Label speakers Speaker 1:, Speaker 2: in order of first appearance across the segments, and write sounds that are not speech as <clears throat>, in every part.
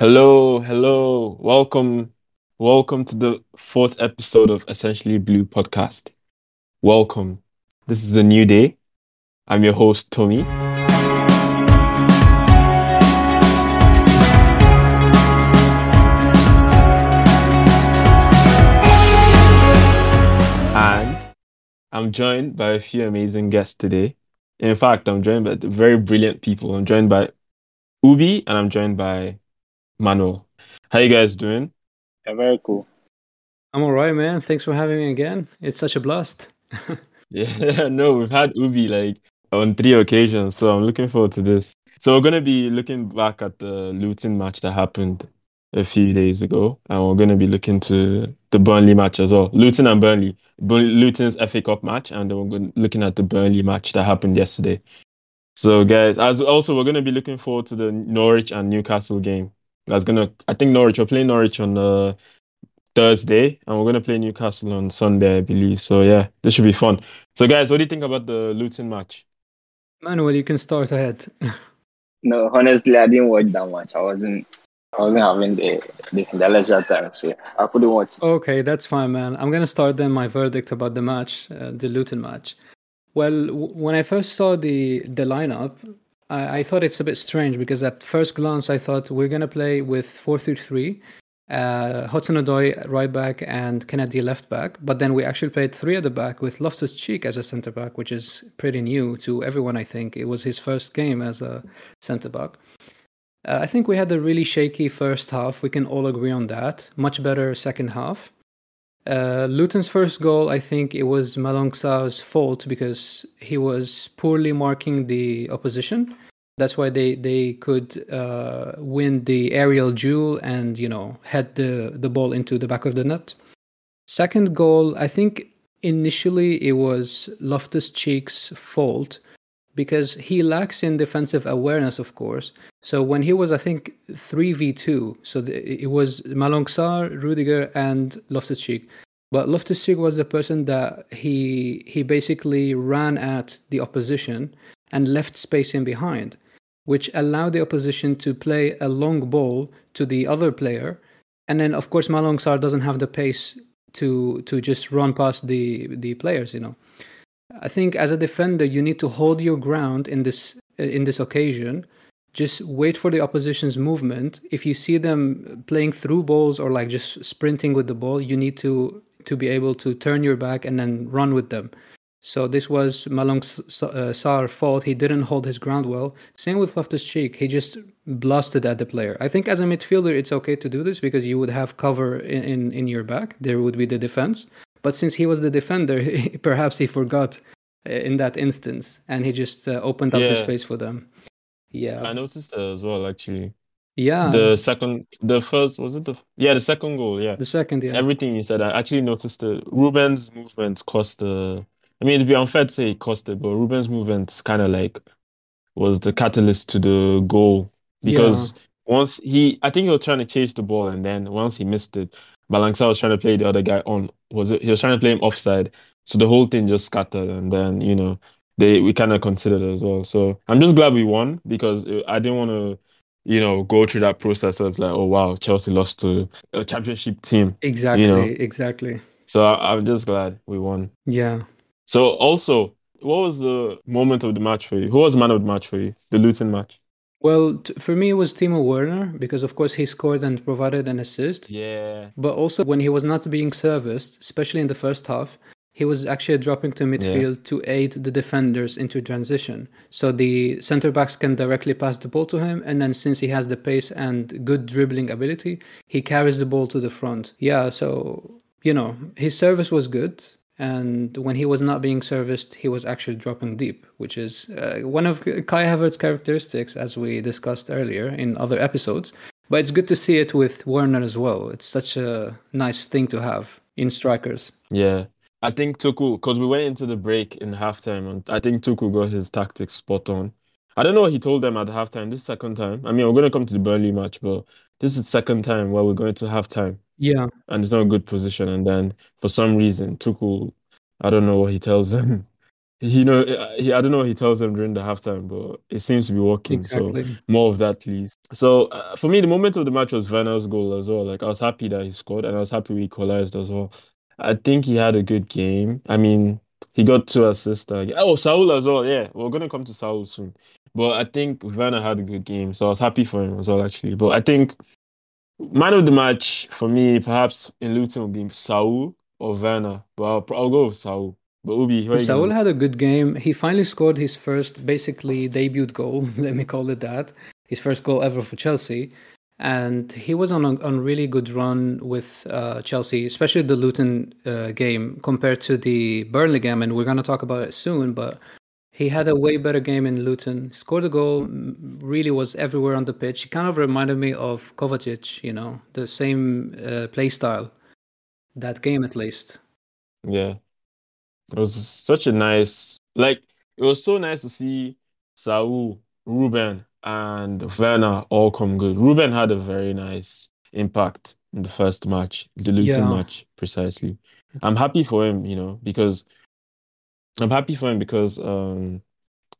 Speaker 1: Hello, hello. Welcome, welcome to the fourth episode of Essentially Blue podcast. Welcome. This is a new day. I'm your host, Tommy. And I'm joined by a few amazing guests today. In fact, I'm joined by very brilliant people. I'm joined by Oubi and I'm joined by Manuel. How you guys doing?
Speaker 2: Yeah, very cool.
Speaker 3: I'm all right, man. Thanks for having me again. It's such a blast. <laughs>
Speaker 1: Yeah, no, we've had Oubi like on three occasions, so I'm looking forward to this. So we're gonna be looking back at the Luton match that happened a few days ago, and we're gonna be looking to the Burnley match as well. Luton and Burnley, Bur- Luton's FA Cup match, and then we're looking at the Burnley match that happened yesterday. So, guys, as also we're gonna be looking forward to the Norwich and Newcastle game. That's gonna, I think Norwich. We're playing Norwich on uh, Thursday, and we're gonna play Newcastle on Sunday, I believe. So yeah, this should be fun. So, guys, what do you think about the Luton match?
Speaker 3: Manuel, you can start ahead. <laughs>
Speaker 2: No, honestly, I didn't watch that much. I wasn't, I wasn't having the the, the leisure time, so I couldn't watch. It.
Speaker 3: okay, that's fine, man. I'm gonna start then my verdict about the match, uh, the Luton match. Well, w- when I first saw the the lineup, I, I thought it's a bit strange because at first glance I thought we're gonna play with four three three, uh, Hudson Odoi right back and Kennedy left back. But then we actually played three at the back with Loftus Cheek as a centre back, which is pretty new to everyone. I think it was his first game as a centre back. Uh, I think we had a really shaky first half. We can all agree on that. Much better second half. Uh, Luton's first goal, I think it was Malang Sarr's fault because he was poorly marking the opposition. That's why they they could uh, win the aerial duel and you know head the the ball into the back of the net. Second goal, I think initially it was Loftus Cheek's fault because he lacks in defensive awareness, of course. So when he was, I think, three v two, so the, it was Malang Sarr, Rudiger, and Loftus Cheek. But Loftus Cheek was the person that he he basically ran at the opposition and left space in behind, which allowed the opposition to play a long ball to the other player. And then, of course, Malang Sarr doesn't have the pace to to just run past the the players, you know. I think as a defender, you need to hold your ground in this in this occasion. Just wait for the opposition's movement. If you see them playing through balls or like just sprinting with the ball, you need to to be able to turn your back and then run with them. So this was Malang uh, Sarr's fault. He didn't hold his ground well. Same with Loftus Cheek. He just blasted at the player. I think as a midfielder, it's okay to do this because you would have cover in, in, in your back. There would be the defense. But since he was the defender, <laughs> perhaps he forgot uh, in that instance and he just uh, opened up the space for them. Yeah.
Speaker 1: I noticed that as well, actually.
Speaker 3: Yeah.
Speaker 1: The second, the first, was it the, yeah, the second goal, yeah.
Speaker 3: the second, yeah.
Speaker 1: Everything you said, I actually noticed the Ruben's movements cost the, I mean, it'd be unfair to say it cost it, but Ruben's movements kind of like was the catalyst to the goal because once he, I think he was trying to chase the ball and then once he missed it, Malang Sarr was trying to play the other guy on, was it, he was trying to play him offside. So the whole thing just scattered and then, you know, they, we kind of considered it as well. So I'm just glad we won because I didn't want to, you know, go through that process of like, oh wow, Chelsea lost to a championship team.
Speaker 3: exactly.
Speaker 1: know.
Speaker 3: Exactly.
Speaker 1: So I, I'm just glad we won.
Speaker 3: Yeah.
Speaker 1: So also, what was the moment of the match for you? Who was man of the match for you? The Luton match.
Speaker 3: Well, t- for me, it was Timo Werner because, of course, he scored and provided an assist.
Speaker 1: Yeah.
Speaker 3: But also, when he was not being serviced, especially in the first half, he was actually dropping to midfield to aid the defenders into transition. So the center backs can directly pass the ball to him, and then since he has the pace and good dribbling ability, he carries the ball to the front. Yeah, so you know his service was good, and when he was not being serviced, he was actually dropping deep, which is uh, one of Kai Havertz's characteristics, as we discussed earlier in other episodes. But it's good to see it with Werner as well. It's such a nice thing to have in strikers.
Speaker 1: Yeah. I think Tuku, because we went into the break in halftime, and I think Tuku got his tactics spot on. I don't know what he told them at halftime. This second time. I mean, we're going to come to the Burnley match, but this is the second time where we're going to halftime.
Speaker 3: Yeah,
Speaker 1: and it's not a good position. And then for some reason, Tuchel, I don't know what he tells them. <laughs> you know, he, I don't know what he tells them during the halftime, but it seems to be working.
Speaker 3: Exactly.
Speaker 1: So more of that, please. So uh, for me, the moment of the match was Werner's goal as well. Like I was happy that he scored, and I was happy we equalized as well. I think he had a good game. I mean, he got two assists. Oh, Saul as well. Yeah, we're gonna come to Saul soon. But I think Werner had a good game, so I was happy for him as well, actually. But I think man of the match for me, perhaps in Luton, would be Saul or Werner. But I'll, I'll go with Saul. But Oubi,
Speaker 3: Saul had a good game. He finally scored his first, basically, debut goal. <laughs> Let me call it that. His first goal ever for Chelsea, and he was on a on really good run with uh, Chelsea, especially the Luton uh, game compared to the Burnley game. And we're gonna talk about it soon. But he had a way better game in Luton. Scored a goal. Really was everywhere on the pitch. He kind of reminded me of Kovacic. You know, the same uh, play style. That game, at least.
Speaker 1: Yeah. It was such a nice, like, it was so nice to see Saul, Ruben, and Werner all come good. Ruben had a very nice impact in the first match, the Luton
Speaker 3: Yeah.
Speaker 1: match, precisely. I'm happy for him, you know, because I'm happy for him because, um,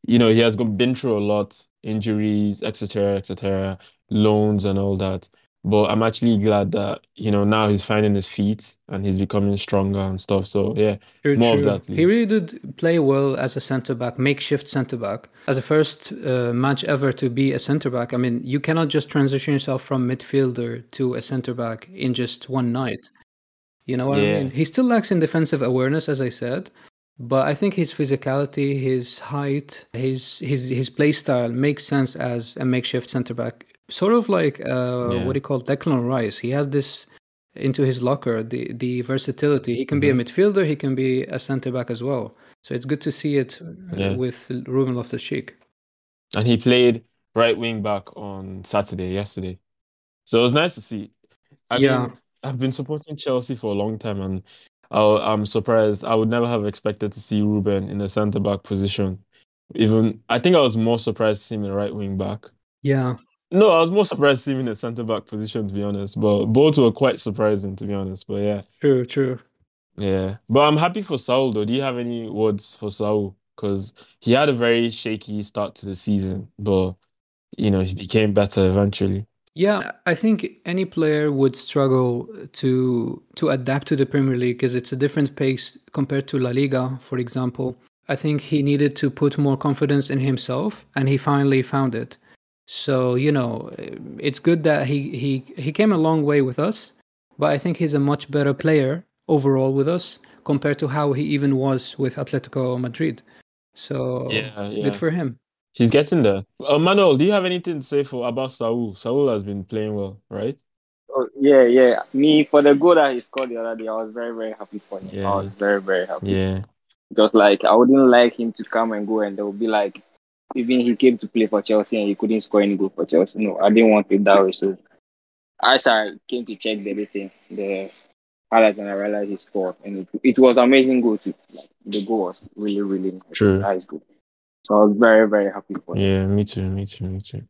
Speaker 1: you know, he has been through a lot, injuries, etc., etc., loans and all that. But I'm actually glad that, you know, now he's finding his feet and he's becoming stronger and stuff. So yeah,
Speaker 3: True,
Speaker 1: More of
Speaker 3: true.
Speaker 1: that,
Speaker 3: He really did play well as a centre back, makeshift centre back. As a first uh, match ever to be a centre back, I mean, you cannot just transition yourself from midfielder to a centre back in just one night. You know what
Speaker 1: Yeah.
Speaker 3: I mean? He still lacks in defensive awareness, as I said, but I think his physicality, his height, his his his play style makes sense as a makeshift centre back. Sort of like uh,
Speaker 1: Yeah.
Speaker 3: what do you call Declan Rice. He has this into his locker, the the versatility. He can be a
Speaker 1: Mm-hmm.
Speaker 3: midfielder, he can be a centre back as well. So it's good to see it uh,
Speaker 1: Yeah.
Speaker 3: with Ruben Loftus-Cheek.
Speaker 1: and he played right wing back on Saturday, yesterday. So it was nice to see. I
Speaker 3: Yeah.
Speaker 1: mean, I've been supporting Chelsea for a long time, and I, I'm surprised. I would never have expected to see Ruben in the centre back position. Even I think I was more surprised to see him in right wing back.
Speaker 3: Yeah,
Speaker 1: No, I was more surprised to see him in a centre back position, to be honest. But both were quite surprising, to be honest. But yeah,
Speaker 3: true, true.
Speaker 1: yeah. But I'm happy for Saul, though. Do you have any words for Saul? Because he had a very shaky start to the season, but you know he became better eventually.
Speaker 3: Yeah, I think any player would struggle to to adapt to the Premier League because it's a different pace compared to La Liga, for example. I think he needed to put more confidence in himself, and he finally found it. So you know, it's good that he he he came a long way with us, but I think he's a much better player overall with us compared to how he even was with Atletico Madrid. So
Speaker 1: Yeah, yeah.
Speaker 3: good for him.
Speaker 1: He's getting there. Uh, Manuel, do you have anything to say for about Saul? Saul has been playing well, right?
Speaker 2: Oh, yeah, yeah. Me for the goal that he scored the other day, I was very, very happy for him.
Speaker 1: Yeah.
Speaker 2: I was very, very happy.
Speaker 1: Yeah,
Speaker 2: Just like I wouldn't like him to come and go and they would be like even he came to play for Chelsea and he couldn't score any goal for Chelsea. No, I didn't want it that way. So as I came to check the listing, the highlight and I realized he scored and it, it was amazing goal too. Like, the goal was really, really nice.
Speaker 1: True.
Speaker 2: nice goal. So I was very, very happy for him.
Speaker 1: yeah, me too, me too, me too.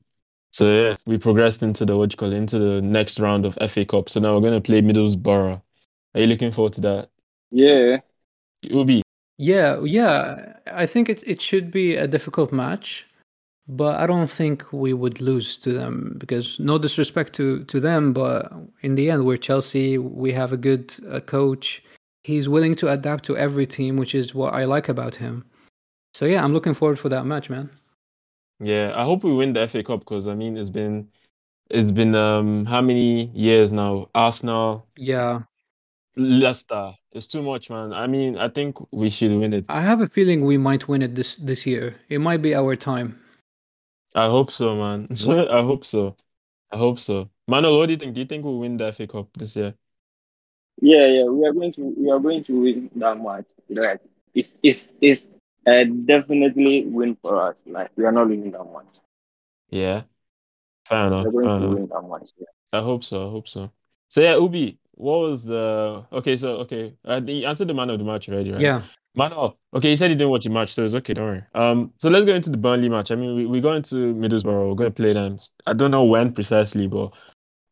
Speaker 1: So yeah, we progressed into the what you call it, into the next round of FA Cup. So now we're gonna play Middlesbrough. Are you looking forward to that?
Speaker 2: Yeah.
Speaker 1: Oubi.
Speaker 3: Yeah, yeah. I think it it should be a difficult match, but I don't think we would lose to them because no disrespect to to them, but in the end we're Chelsea. We have a good uh, coach. He's willing to adapt to every team, which is what I like about him. So yeah, I'm looking forward for that match, man.
Speaker 1: Yeah, I hope we win the FA Cup because I mean it's been it's been um how many years now? Arsenal,
Speaker 3: Yeah,
Speaker 1: Leicester. It's too much, man. I mean, I think we should win it.
Speaker 3: I have a feeling we might win it this this year. It might be our time.
Speaker 1: I hope so, man. <laughs> I hope so. I hope so. Manuel, what do you think? Do you think we'll win the FA Cup this year?
Speaker 2: Yeah, yeah. We are going to we are going to win that match. Like It's it's it's uh, definitely win for us. Like we are not losing that much.
Speaker 1: Yeah. Fair enough.
Speaker 2: We're going
Speaker 1: Fair
Speaker 2: to
Speaker 1: enough.
Speaker 2: win that match. Yeah.
Speaker 1: I hope so. I hope so. So yeah, Oubi, what was the okay? So okay, uh, you answered the man of the match already, right?
Speaker 3: Yeah,
Speaker 1: Manuel. Okay, you said you didn't watch the match, so it's okay. Don't worry. Um, so let's go into the Burnley match. I mean, we we go into Middlesbrough. We're gonna play them. I don't know when precisely, but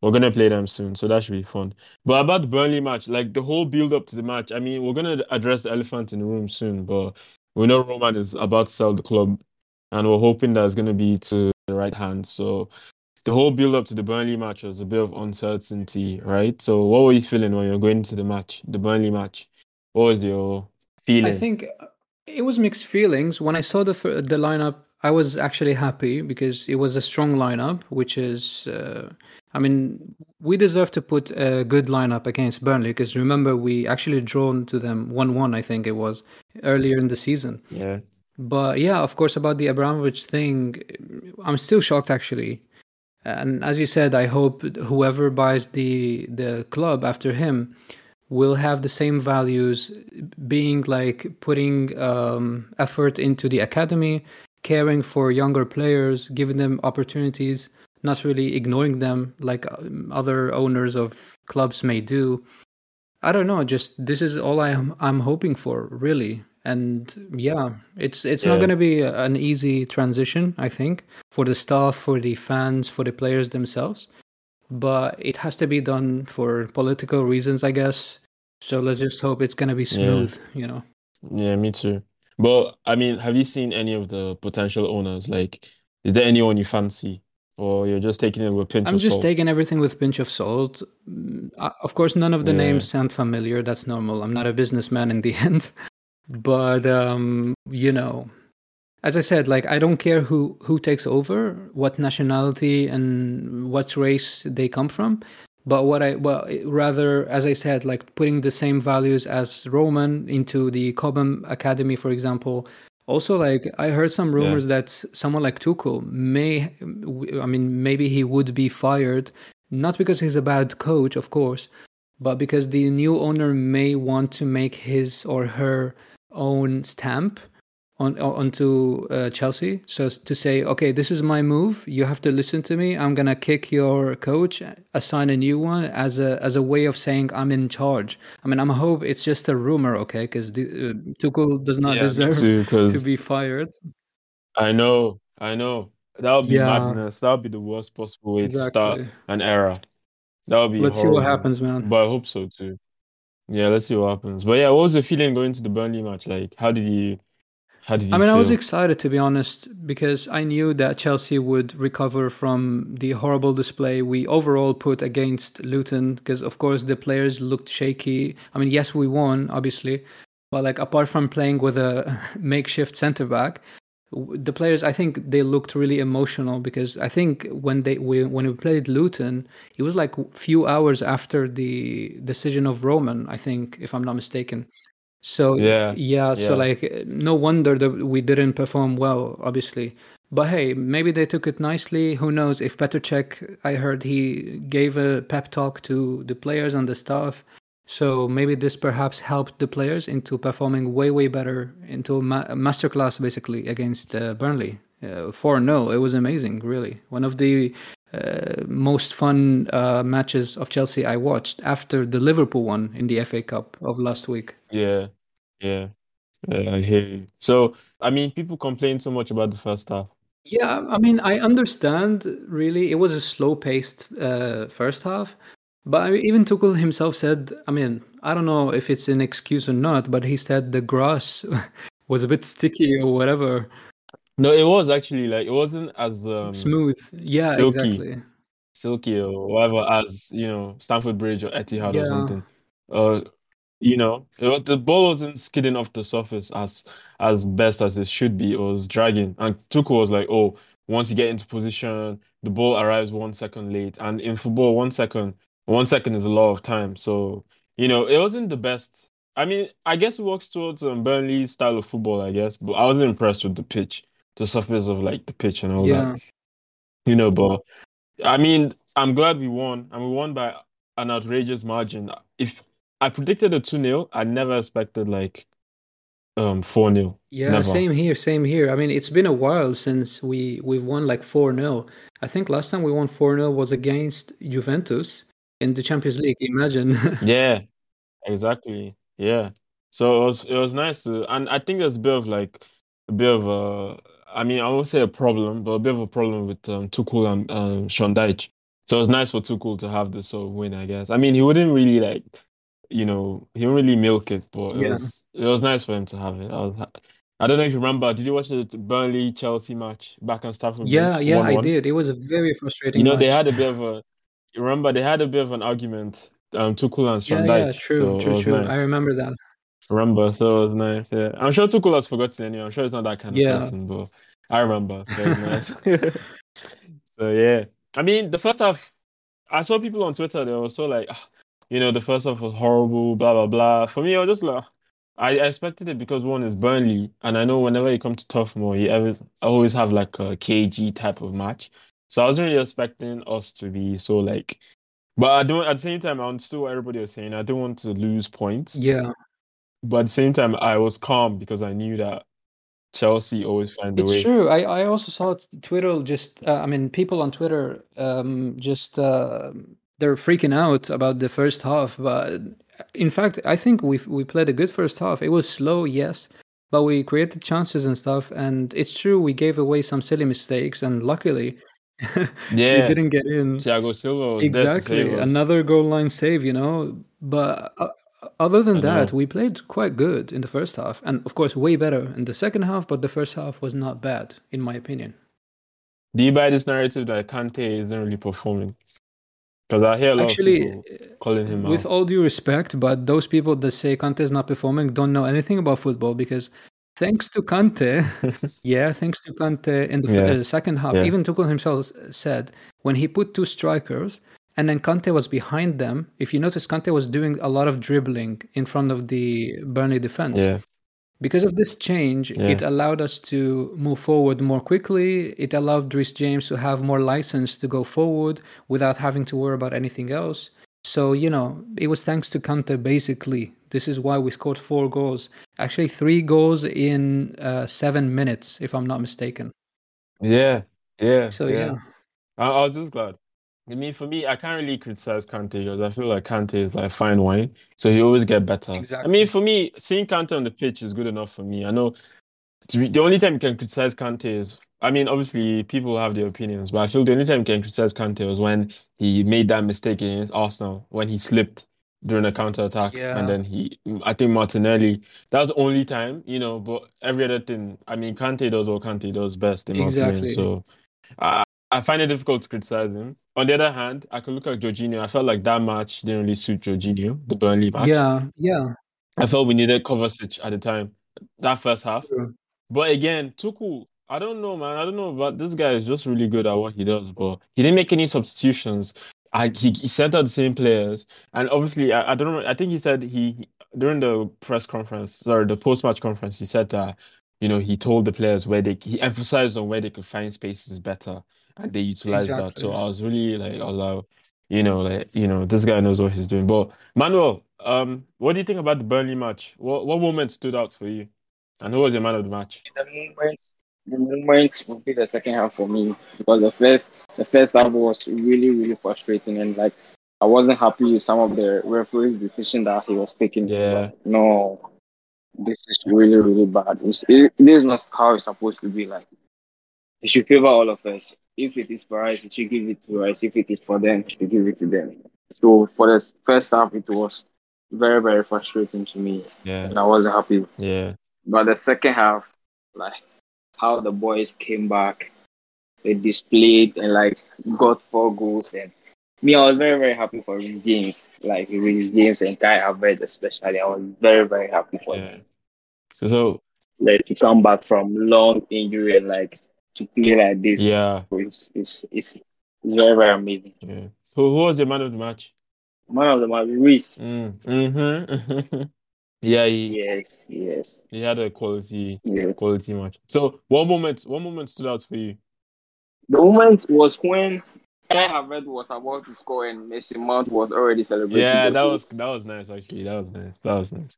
Speaker 1: we're gonna play them soon, so that should be fun. But about the Burnley match, like the whole build up to the match, I mean, we're gonna address the elephant in the room soon, but we know Roman is about to sell the club, and we're hoping that it's going to be to the right hand. So the whole build up to the Burnley match was a bit of uncertainty, right? So what were you feeling when you were going to the match, the Burnley match? What was your feeling?
Speaker 3: I think it was mixed feelings. When I saw the the lineup, I was actually happy because it was a strong lineup, which is, uh, I mean, we deserve to put a good lineup against Burnley because remember we actually drawn to them one-one. I think it was earlier in the season.
Speaker 1: Yeah.
Speaker 3: But yeah, of course, about the Abramovich thing, I'm still shocked actually. And as you said, I hope whoever buys the the club after him will have the same values, being like putting um, effort into the academy, caring for younger players, giving them opportunities, not really ignoring them like um, other owners of clubs may do. I don't know. Just this is all I am. I'm hoping for, really. And yeah, it's it's yeah. not going to be an easy transition. I think for the staff, for the fans, for the players themselves but it has to be done for political reasons, I guess. So let's just hope it's gonna be smooth, yeah. you know.
Speaker 1: Yeah, me too. But I mean, have you seen any of the potential owners? Like, is there anyone you fancy, or you're just taking it with pinch of salt.
Speaker 3: I'm
Speaker 1: of
Speaker 3: just
Speaker 1: salt?
Speaker 3: taking everything with pinch of salt. Mm, of course, none of the yeah. names sound familiar. That's normal. I'm not a businessman in the <laughs> end, but um, you know, as I said, like I don't care who who takes over, what nationality and what race they come from. But what I well rather, as I said, like putting the same values as Roman into the Cobham Academy, for example. Also, like I heard some rumors yeah. that someone like Tuchel may, I mean, maybe he would be fired, not because he's a bad coach, of course, but because the new owner may want to make his or her own stamp on onto uh, Chelsea. So to say, okay, this is my move. You have to listen to me. I'm gonna kick your coach, assign a new one as a as a way of saying I'm in charge. I mean, I'm hope it's just a rumor, okay? Because uh, Tuchel does not yeah, deserve too, to be fired.
Speaker 1: I know, I know. That would be yeah. madness. That would be the worst possible way exactly. to start an era. That would be.
Speaker 3: Let's
Speaker 1: horrible.
Speaker 3: see what happens, man.
Speaker 1: But I hope so too. Yeah, let's see what happens. But yeah, what was the feeling going to the Burnley match? Like, how did you? How did you
Speaker 3: I mean,
Speaker 1: feel?
Speaker 3: I was excited to be honest because I knew that Chelsea would recover from the horrible display we overall put against Luton. Because of course the players looked shaky. I mean, yes, we won obviously, but like apart from playing with a <laughs> makeshift centre back, the players I think they looked really emotional because I think when they we, when we played Luton, it was like few hours after the decision of Roman. I think, if I'm not mistaken. So yeah, yeah, so like no wonder that we didn't perform well, obviously. But hey, maybe they took it nicely. Who knows? If Petr Cech, I heard he gave a pep talk to the players and the staff. So maybe this perhaps helped the players into performing way, way better into a, ma- masterclass basically against uh, Burnley. Uh, 4 0. It was amazing, really. One of the uh, most fun uh, matches of Chelsea I watched after the Liverpool one in the FA Cup of last week.
Speaker 1: Yeah, yeah, yeah, I hear you. So, I mean, people complain so much about the first half.
Speaker 3: Yeah, I mean, I understand. Really, it was a slow-paced uh, first half, but I mean, even Tuchel himself said. I mean, I don't know if it's an excuse or not, but he said the grass <laughs> was a bit sticky or whatever.
Speaker 1: No, it was actually like it wasn't as um,
Speaker 3: smooth. Yeah, silky, exactly.
Speaker 1: silky or whatever as you know Stamford Bridge or Etihad yeah. or something. Uh, you know, it, the ball wasn't skidding off the surface as as best as it should be. It was dragging, and Tuchel was like, "Oh, once you get into position, the ball arrives one second late." And in football, one second, one second is a lot of time. So you know, it wasn't the best. I mean, I guess it works towards um, Burnley's style of football, I guess, but I wasn't impressed with the pitch the surface of like the pitch and all yeah. that. You know, but I mean, I'm glad we won, and we won by an outrageous margin. If I predicted a 2 0, I never expected like um 4 0.
Speaker 3: Yeah,
Speaker 1: never.
Speaker 3: same here, same here. I mean, it's been a while since we we've won like 4 0. I think last time we won 4 0 was against Juventus in the Champions League. Imagine. <laughs>
Speaker 1: yeah, exactly. Yeah. So it was it was nice to, and I think there's a bit of like a bit of a I mean, I won't say a problem, but a bit of a problem with um, Tuchel and um, Sean Dyche. So it was nice for Tuchel to have this sort of win, I guess. I mean, he wouldn't really like, you know, he wouldn't really milk it, but it yeah. was it was nice for him to have it. Was, I don't know if you remember. Did you watch the Burnley Chelsea match back on Stamford
Speaker 3: Yeah,
Speaker 1: Bridge?
Speaker 3: yeah, I
Speaker 1: once.
Speaker 3: did. It was a very frustrating
Speaker 1: You know, they had a bit of a. Remember, they had a bit of an argument. Um, Tuchel and
Speaker 3: Yeah,
Speaker 1: Van
Speaker 3: yeah, true,
Speaker 1: so
Speaker 3: true, true.
Speaker 1: nice.
Speaker 3: I remember that.
Speaker 1: Remember, so it was nice. Yeah, I'm sure Tuchel has forgotten anyway. I'm sure he's not that kind of
Speaker 3: Yeah.
Speaker 1: person, but I remember. So <laughs> nice. <laughs> so yeah, I mean, the first half, I saw people on Twitter. They were so like, "Ah, you know, the first half was horrible, blah blah blah. For me, I was just like, I I expected it because one is Burnley, and I know whenever you come to Turf Moor, you always always have like a KG type of match. So I wasn't really expecting us to be so like. But I don't. At the same time, I understood what everybody was saying. I don't want to lose points.
Speaker 3: Yeah,
Speaker 1: But at the same time, I was calm because I knew that Chelsea always find a
Speaker 3: it's
Speaker 1: way.
Speaker 3: true. I, I also saw Twitter just, uh, I mean, people on Twitter um, just, uh, they're freaking out about the first half. But in fact, I think we we played a good first half. It was slow, yes, but we created chances and stuff. And it's true, we gave away some silly mistakes. And luckily, <laughs>
Speaker 1: yeah, we
Speaker 3: didn't get in.
Speaker 1: Thiago Silva was there to
Speaker 3: Exactly. Another goal line save, you know. But uh, other than that,
Speaker 1: know.
Speaker 3: we played quite good in the first half. And of course, way better in the second half. But the first half was not bad, in my opinion.
Speaker 1: Do you buy this narrative that Kante isn't really performing? Because I hear a lot
Speaker 3: Actually,
Speaker 1: of people calling him
Speaker 3: With
Speaker 1: out.
Speaker 3: all due respect, but those people that say Kante is not performing don't know anything about football because thanks to Kante, <laughs> yeah, thanks to Kante in the f-
Speaker 1: Yeah.
Speaker 3: uh, second half,
Speaker 1: Yeah.
Speaker 3: even Tuchel himself said when he put two strikers and then Kante was behind them. If you notice, Kante was doing a lot of dribbling in front of the Burnley defense.
Speaker 1: yeah,
Speaker 3: Because of this change,
Speaker 1: Yeah.
Speaker 3: it allowed us to move forward more quickly. It allowed Reece James to have more license to go forward without having to worry about anything else. So, you know, it was thanks to Kante, basically. This is why we scored four goals. Actually, three goals in uh, seven minutes, if I'm not mistaken.
Speaker 1: yeah, yeah.
Speaker 3: So,
Speaker 1: yeah.
Speaker 3: yeah.
Speaker 1: I, I was just glad. I mean, for me, I can't really criticize Kante because I feel like Kante is like fine wine, so he always get better. I mean, for me, seeing Kante on the pitch is good enough for me. I know the only time you can criticize Kante is, I mean, obviously people have their opinions, but I feel the only time you can criticize Kante was when he made that mistake against Arsenal when he slipped during a counter attack,
Speaker 3: Yeah.
Speaker 1: and then he, I think Martinelli. That was the only time, you know. But every other thing, I mean, Kante does what Kante does best in my opinion. So I, I find it difficult to criticize him. On the other hand, I could look at Jorginho. I felt like that match didn't really suit Jorginho, the Burnley match.
Speaker 3: Yeah, yeah.
Speaker 1: I felt we needed Kovacic at the time, that first half. But again, Tuchel, I don't know, man. I don't know, but this guy is just really good at what he does. But he didn't make any substitutions. I he, he sent out the same players, and obviously, I, I don't know. I think he said he during the press conference, sorry, the post match conference, he said that you know he told the players where they he emphasized on where they could find spaces better, and they utilized that. So I was really like, I was like, you know, like you know, this guy knows what he's doing. But Manuel, um, what do you think about the Burnley match? What what moment stood out for you? And who was your man of the match?
Speaker 2: The moment, the moment would be the second half for me because the first, the first half was really, really frustrating and like I wasn't happy with some of the referee's decision that he was taking.
Speaker 1: Yeah.
Speaker 2: Like, no, this is really, really bad. It's, it, this is not how it's supposed to be. Like, it should favor all of us. If it is for us, it should give it to us. If it is for them, should give it to them. So for the first half, it was very, very frustrating to me,
Speaker 1: Yeah,
Speaker 2: and I wasn't happy.
Speaker 1: yeah,
Speaker 2: But the second half, like how the boys came back, they displayed and like got four goals. And me, I was very, very happy for Reece James. Like Reece James and Kai Havertz especially. I was very, very happy for
Speaker 1: yeah.
Speaker 2: them.
Speaker 1: So
Speaker 2: Like to come back from long injury and like to play like this.
Speaker 1: yeah,
Speaker 2: It's, it's, it's very, very amazing.
Speaker 1: yeah. Who who was the man of the match?
Speaker 2: Man of them, Reece.
Speaker 1: Mm, mm-hmm. <laughs> yeah, he
Speaker 2: Yes, yes,
Speaker 1: he had a quality
Speaker 2: yes.
Speaker 1: quality match. So one moment, one moment stood out for you.
Speaker 2: The moment was when Kai Havertz was about to score and Mason Mount was already celebrating.
Speaker 1: Yeah, that was that was nice actually. That was nice. That was nice.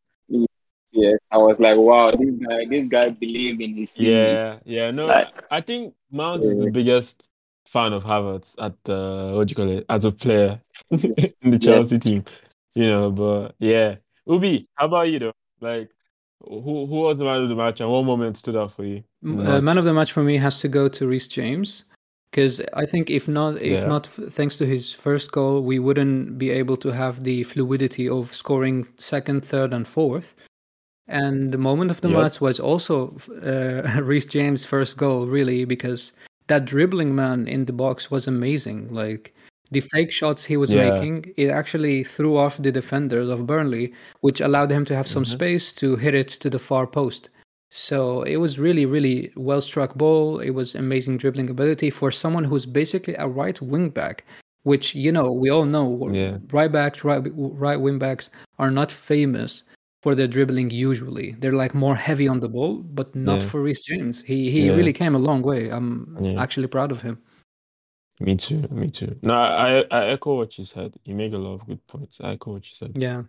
Speaker 2: Yes, I was like, wow, this guy, this guy believed in his team.
Speaker 1: Yeah, yeah. No,
Speaker 2: Like-
Speaker 1: I think Mount is the biggest fan of Havertz at uh, what do you call it as a player <laughs> in the Chelsea team. You know, but yeah. Oubi, how about you though? Like, who who was the man of the match and what moment stood out for you? in the
Speaker 3: Uh, man of the match for me has to go to Reece James because I think if not if
Speaker 1: Yeah.
Speaker 3: not f- thanks to his first goal, we wouldn't be able to have the fluidity of scoring second, third, and fourth. And the moment of the
Speaker 1: Yep.
Speaker 3: match was also uh, <laughs> Reece James' first goal, really, because that dribbling man in the box was amazing. Like the fake shots he was
Speaker 1: Yeah.
Speaker 3: making, it actually threw off the defenders of Burnley, which allowed him to have some
Speaker 1: Mhm.
Speaker 3: space to hit it to the far post. So it was really, really well struck ball. It was amazing dribbling ability for someone who's basically a right wing back, which you know we all know
Speaker 1: Yeah.
Speaker 3: right backs, right right wing backs are not famous for their dribbling usually. They're like more heavy on the ball, but not
Speaker 1: Yeah.
Speaker 3: for Reece James. He he
Speaker 1: Yeah.
Speaker 3: really came a long way. I'm
Speaker 1: Yeah.
Speaker 3: actually proud of him.
Speaker 1: Me too. Me too. No, I I echo what you said. You make a lot of good points. I echo what you said.
Speaker 3: Yeah.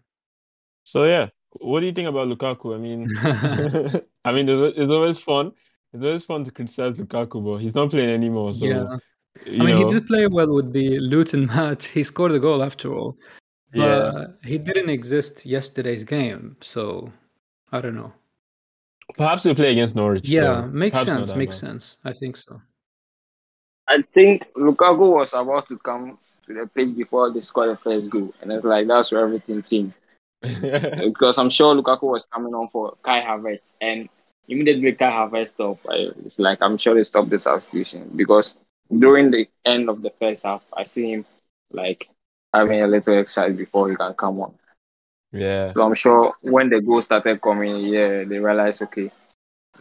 Speaker 1: So yeah, what do you think about Lukaku? I mean, <laughs> <laughs> I mean, it's always fun. It's always fun to criticize Lukaku, but he's not playing anymore. So
Speaker 3: yeah. I mean,
Speaker 1: know,
Speaker 3: he did play well with the Luton match. He scored a goal after all,
Speaker 1: yeah.
Speaker 3: he didn't exist yesterday's game. So I don't know.
Speaker 1: Perhaps he'll play against Norwich.
Speaker 3: Yeah,
Speaker 1: so
Speaker 3: makes sense. Makes
Speaker 1: bad.
Speaker 3: sense. I think so.
Speaker 2: I think Lukaku was about to come to the pitch before they scored the first goal, and it's like that's where everything changed. <laughs> because I'm sure Lukaku was coming on for Kai Havertz, and immediately Kai Havertz stopped. I, it's like I'm sure they stopped the substitution because during the end of the first half, I see him like having a little excited before he can come on.
Speaker 1: yeah,
Speaker 2: So I'm sure when the goal started coming, yeah, they realized okay,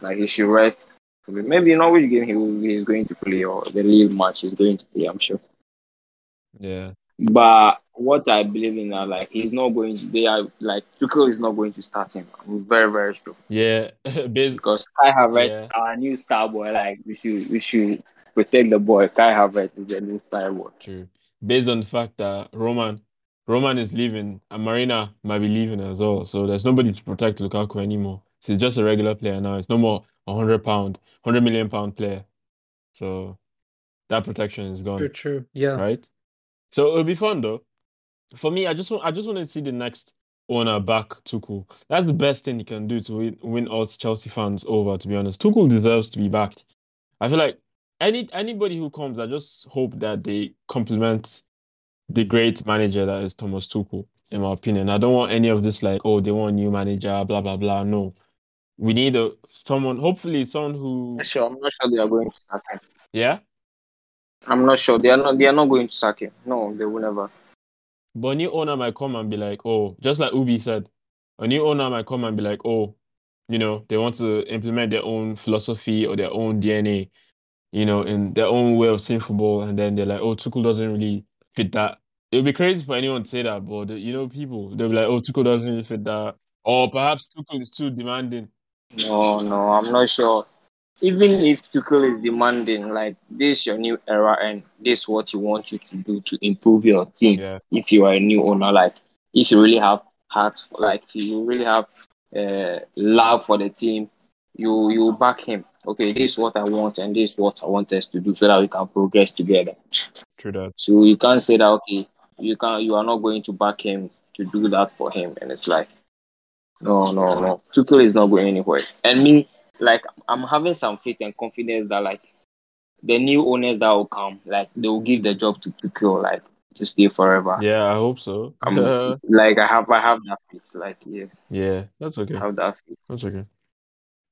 Speaker 2: like he should rest. Maybe not which game he will, he's going to play or the league match he's going to play. I'm sure.
Speaker 1: yeah,
Speaker 2: But what I believe in are like he's not going to. They are like Tuchel is not going to start him. I'm very very sure
Speaker 1: yeah. <laughs>
Speaker 2: Because Kai Havertz,
Speaker 1: Yeah.
Speaker 2: our new star boy. Like we should we should protect the boy. Kai Havertz is the new star boy.
Speaker 1: True. Based on the fact that Roman Roman is leaving and Marina might be leaving as well. So there's nobody to protect Lukaku anymore. So he's just a regular player now. It's no more a hundred pound, hundred million pound player. So that protection is gone.
Speaker 3: True, true. Yeah.
Speaker 1: Right? So it'll be fun though. For me, I just want I just want to see the next owner back Tuchel. That's the best thing he can do to win, win us Chelsea fans over, to be honest. Tuchel deserves to be backed. I feel like any anybody who comes, I just hope that they complement the great manager that is Thomas Tuchel, in my opinion. I don't want any of this like, oh, they want a new manager, blah blah blah. No. We need a someone, hopefully someone who
Speaker 2: Sure, I'm not sure they are going to sack him.
Speaker 1: yeah.
Speaker 2: I'm not sure they are not. They are not going to sack him. No, they will never.
Speaker 1: But a new owner might come and be like, oh, just like Oubi said, a new owner might come and be like, oh, you know, they want to implement their own philosophy or their own DNA, you know, in their own way of seeing football. And then they're like, oh, Tuchel doesn't really fit that. It would be crazy for anyone to say that, but you know, people, they'll be like, oh, Tuchel doesn't really fit that. Or perhaps Tuchel is too demanding.
Speaker 2: No, no, I'm not sure. Even if Tuchel is demanding, like this is your new era and this is what you want you to do to improve your team.
Speaker 1: Yeah.
Speaker 2: If you are a new owner, like if you really have heart, like you really have uh, love for the team, you you back him. Okay, this is what I want and this is what I want us to do so that we can progress together.
Speaker 1: True that.
Speaker 2: So you can't say that okay, you can you are not going to back him to do that for him, and it's like, no, no, no. Tuchel is not going anywhere. And me, like, I'm having some faith and confidence that like the new owners that will come, like they will give the job to Tuchel, like to stay forever.
Speaker 1: Yeah, I hope so.
Speaker 2: I'm, <laughs> like I have, I have that faith. Like yeah,
Speaker 1: yeah, that's okay.
Speaker 2: I have that faith.
Speaker 1: That's okay.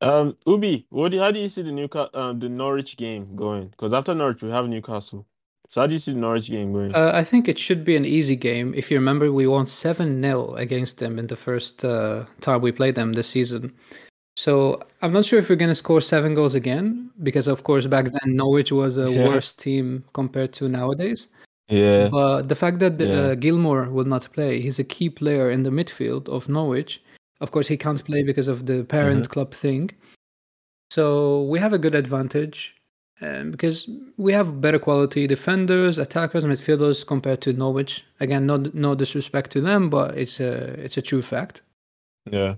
Speaker 1: Um, Oubi, what do, how do you see the Newcastle, um, the Norwich game going? Because after Norwich, we have Newcastle. So how do you see the Norwich game going?
Speaker 3: Uh, I think it should be an easy game. If you remember, we won 7 0 against them in the first uh, time we played them this season. So I'm not sure if we're going to score seven goals again, because of course back then Norwich was a
Speaker 1: Yeah.
Speaker 3: worse team compared to nowadays.
Speaker 1: yeah,
Speaker 3: But the fact that
Speaker 1: Yeah.
Speaker 3: uh, Gilmour will not play, he's a key player in the midfield of Norwich. Of course, he can't play because of the parent
Speaker 1: Mm-hmm.
Speaker 3: club thing. So we have a good advantage um, because we have better quality defenders, attackers, midfielders compared to Norwich. Again, no no disrespect to them, but it's a it's a true fact.
Speaker 1: yeah.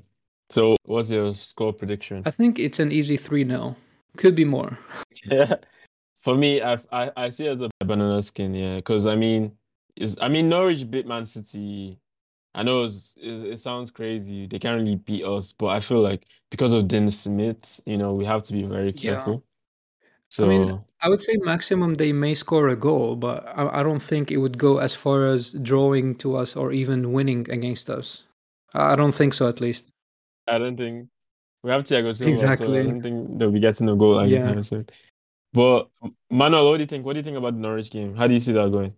Speaker 1: So what's your score prediction?
Speaker 3: I think it's an easy three 0 Could be more.
Speaker 1: Yeah. <laughs> For me, I I, I see it as a banana skin, yeah. Because I mean, is I mean Norwich beat Man City. I know it's, it, it sounds crazy. They can't really beat us, but I feel like because of Dean Smith, you know, we have to be very
Speaker 3: Yeah.
Speaker 1: careful. So
Speaker 3: I mean, I would say maximum they may score a goal, but I, I don't think it would go as far as drawing to us or even winning against us. I don't think so, at least.
Speaker 1: I don't think we have Thiago Silva, so I don't think they'll be getting a goal
Speaker 3: Yeah.
Speaker 1: anytime soon. But Manuel, what do you think? What do you think about the Norwich game? How do you see that going?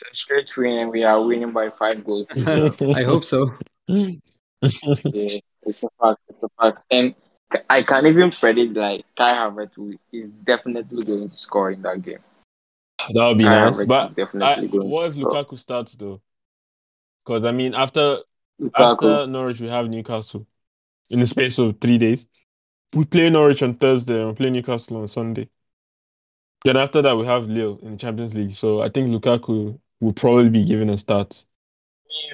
Speaker 2: It's a straight win, and we are winning by five goals. <laughs>
Speaker 3: I hope so.
Speaker 2: yeah, it's a fact. It's a fact. And I can even predict like Kai Havertz is definitely going to score in that game.
Speaker 1: That would be
Speaker 2: Kai
Speaker 1: nice.
Speaker 2: Havertz is
Speaker 1: But I,
Speaker 2: definitely going
Speaker 1: what
Speaker 2: to
Speaker 1: if
Speaker 2: score.
Speaker 1: Lukaku starts though? Because I mean, after
Speaker 2: Lukaku,
Speaker 1: after Norwich, we have Newcastle in the space of three days. We play Norwich on Thursday and we play Newcastle on Sunday. Then after that, we have Lille in the Champions League. So I think Lukaku will probably be given a start.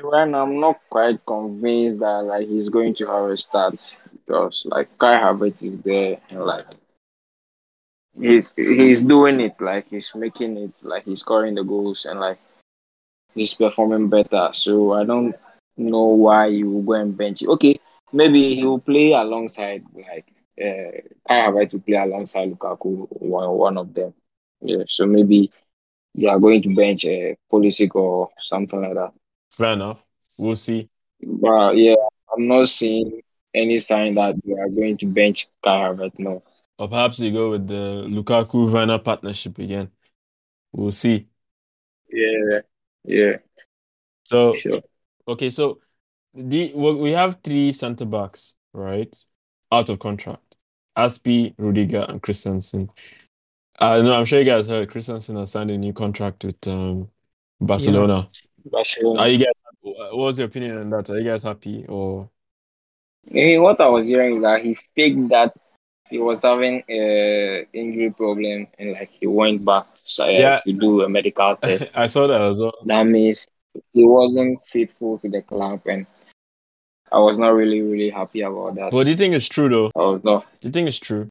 Speaker 2: now, I'm not quite convinced that like he's going to have a start because like Kai Havertz is there and like he's he's doing it like he's making it like he's scoring the goals and like he's performing better. So I don't know why you will go and bench. Okay, maybe he will play alongside like uh Kai Havertz will play alongside Lukaku one one of them. Yeah, so maybe you are going to bench uh, Pulisic or something like that.
Speaker 1: Fair enough. We'll see.
Speaker 2: But yeah, I'm not seeing any sign that they are going to bench Kai Havertz. No.
Speaker 1: Or perhaps you go with the Lukaku Werner partnership again. We'll see.
Speaker 2: Yeah, yeah,
Speaker 1: So
Speaker 2: sure.
Speaker 1: okay, so the we have three centre backs, right? Out of contract. Aspi, Rudiger, and Christensen. Uh no, I'm sure you guys heard Christensen has signed a new contract with um Barcelona.
Speaker 2: Barcelona.
Speaker 1: Are you guys what was your opinion on that? Are you guys happy or
Speaker 2: Eh, what I was hearing is that he faked that he was having a injury problem and like he went back to, uh,
Speaker 1: Yeah.
Speaker 2: to do a medical <laughs> test.
Speaker 1: I saw that as well.
Speaker 2: that means he wasn't faithful to the club and I was not really really happy about that.
Speaker 1: But do you think it's true though?
Speaker 2: Was not.
Speaker 1: Do you think it's true?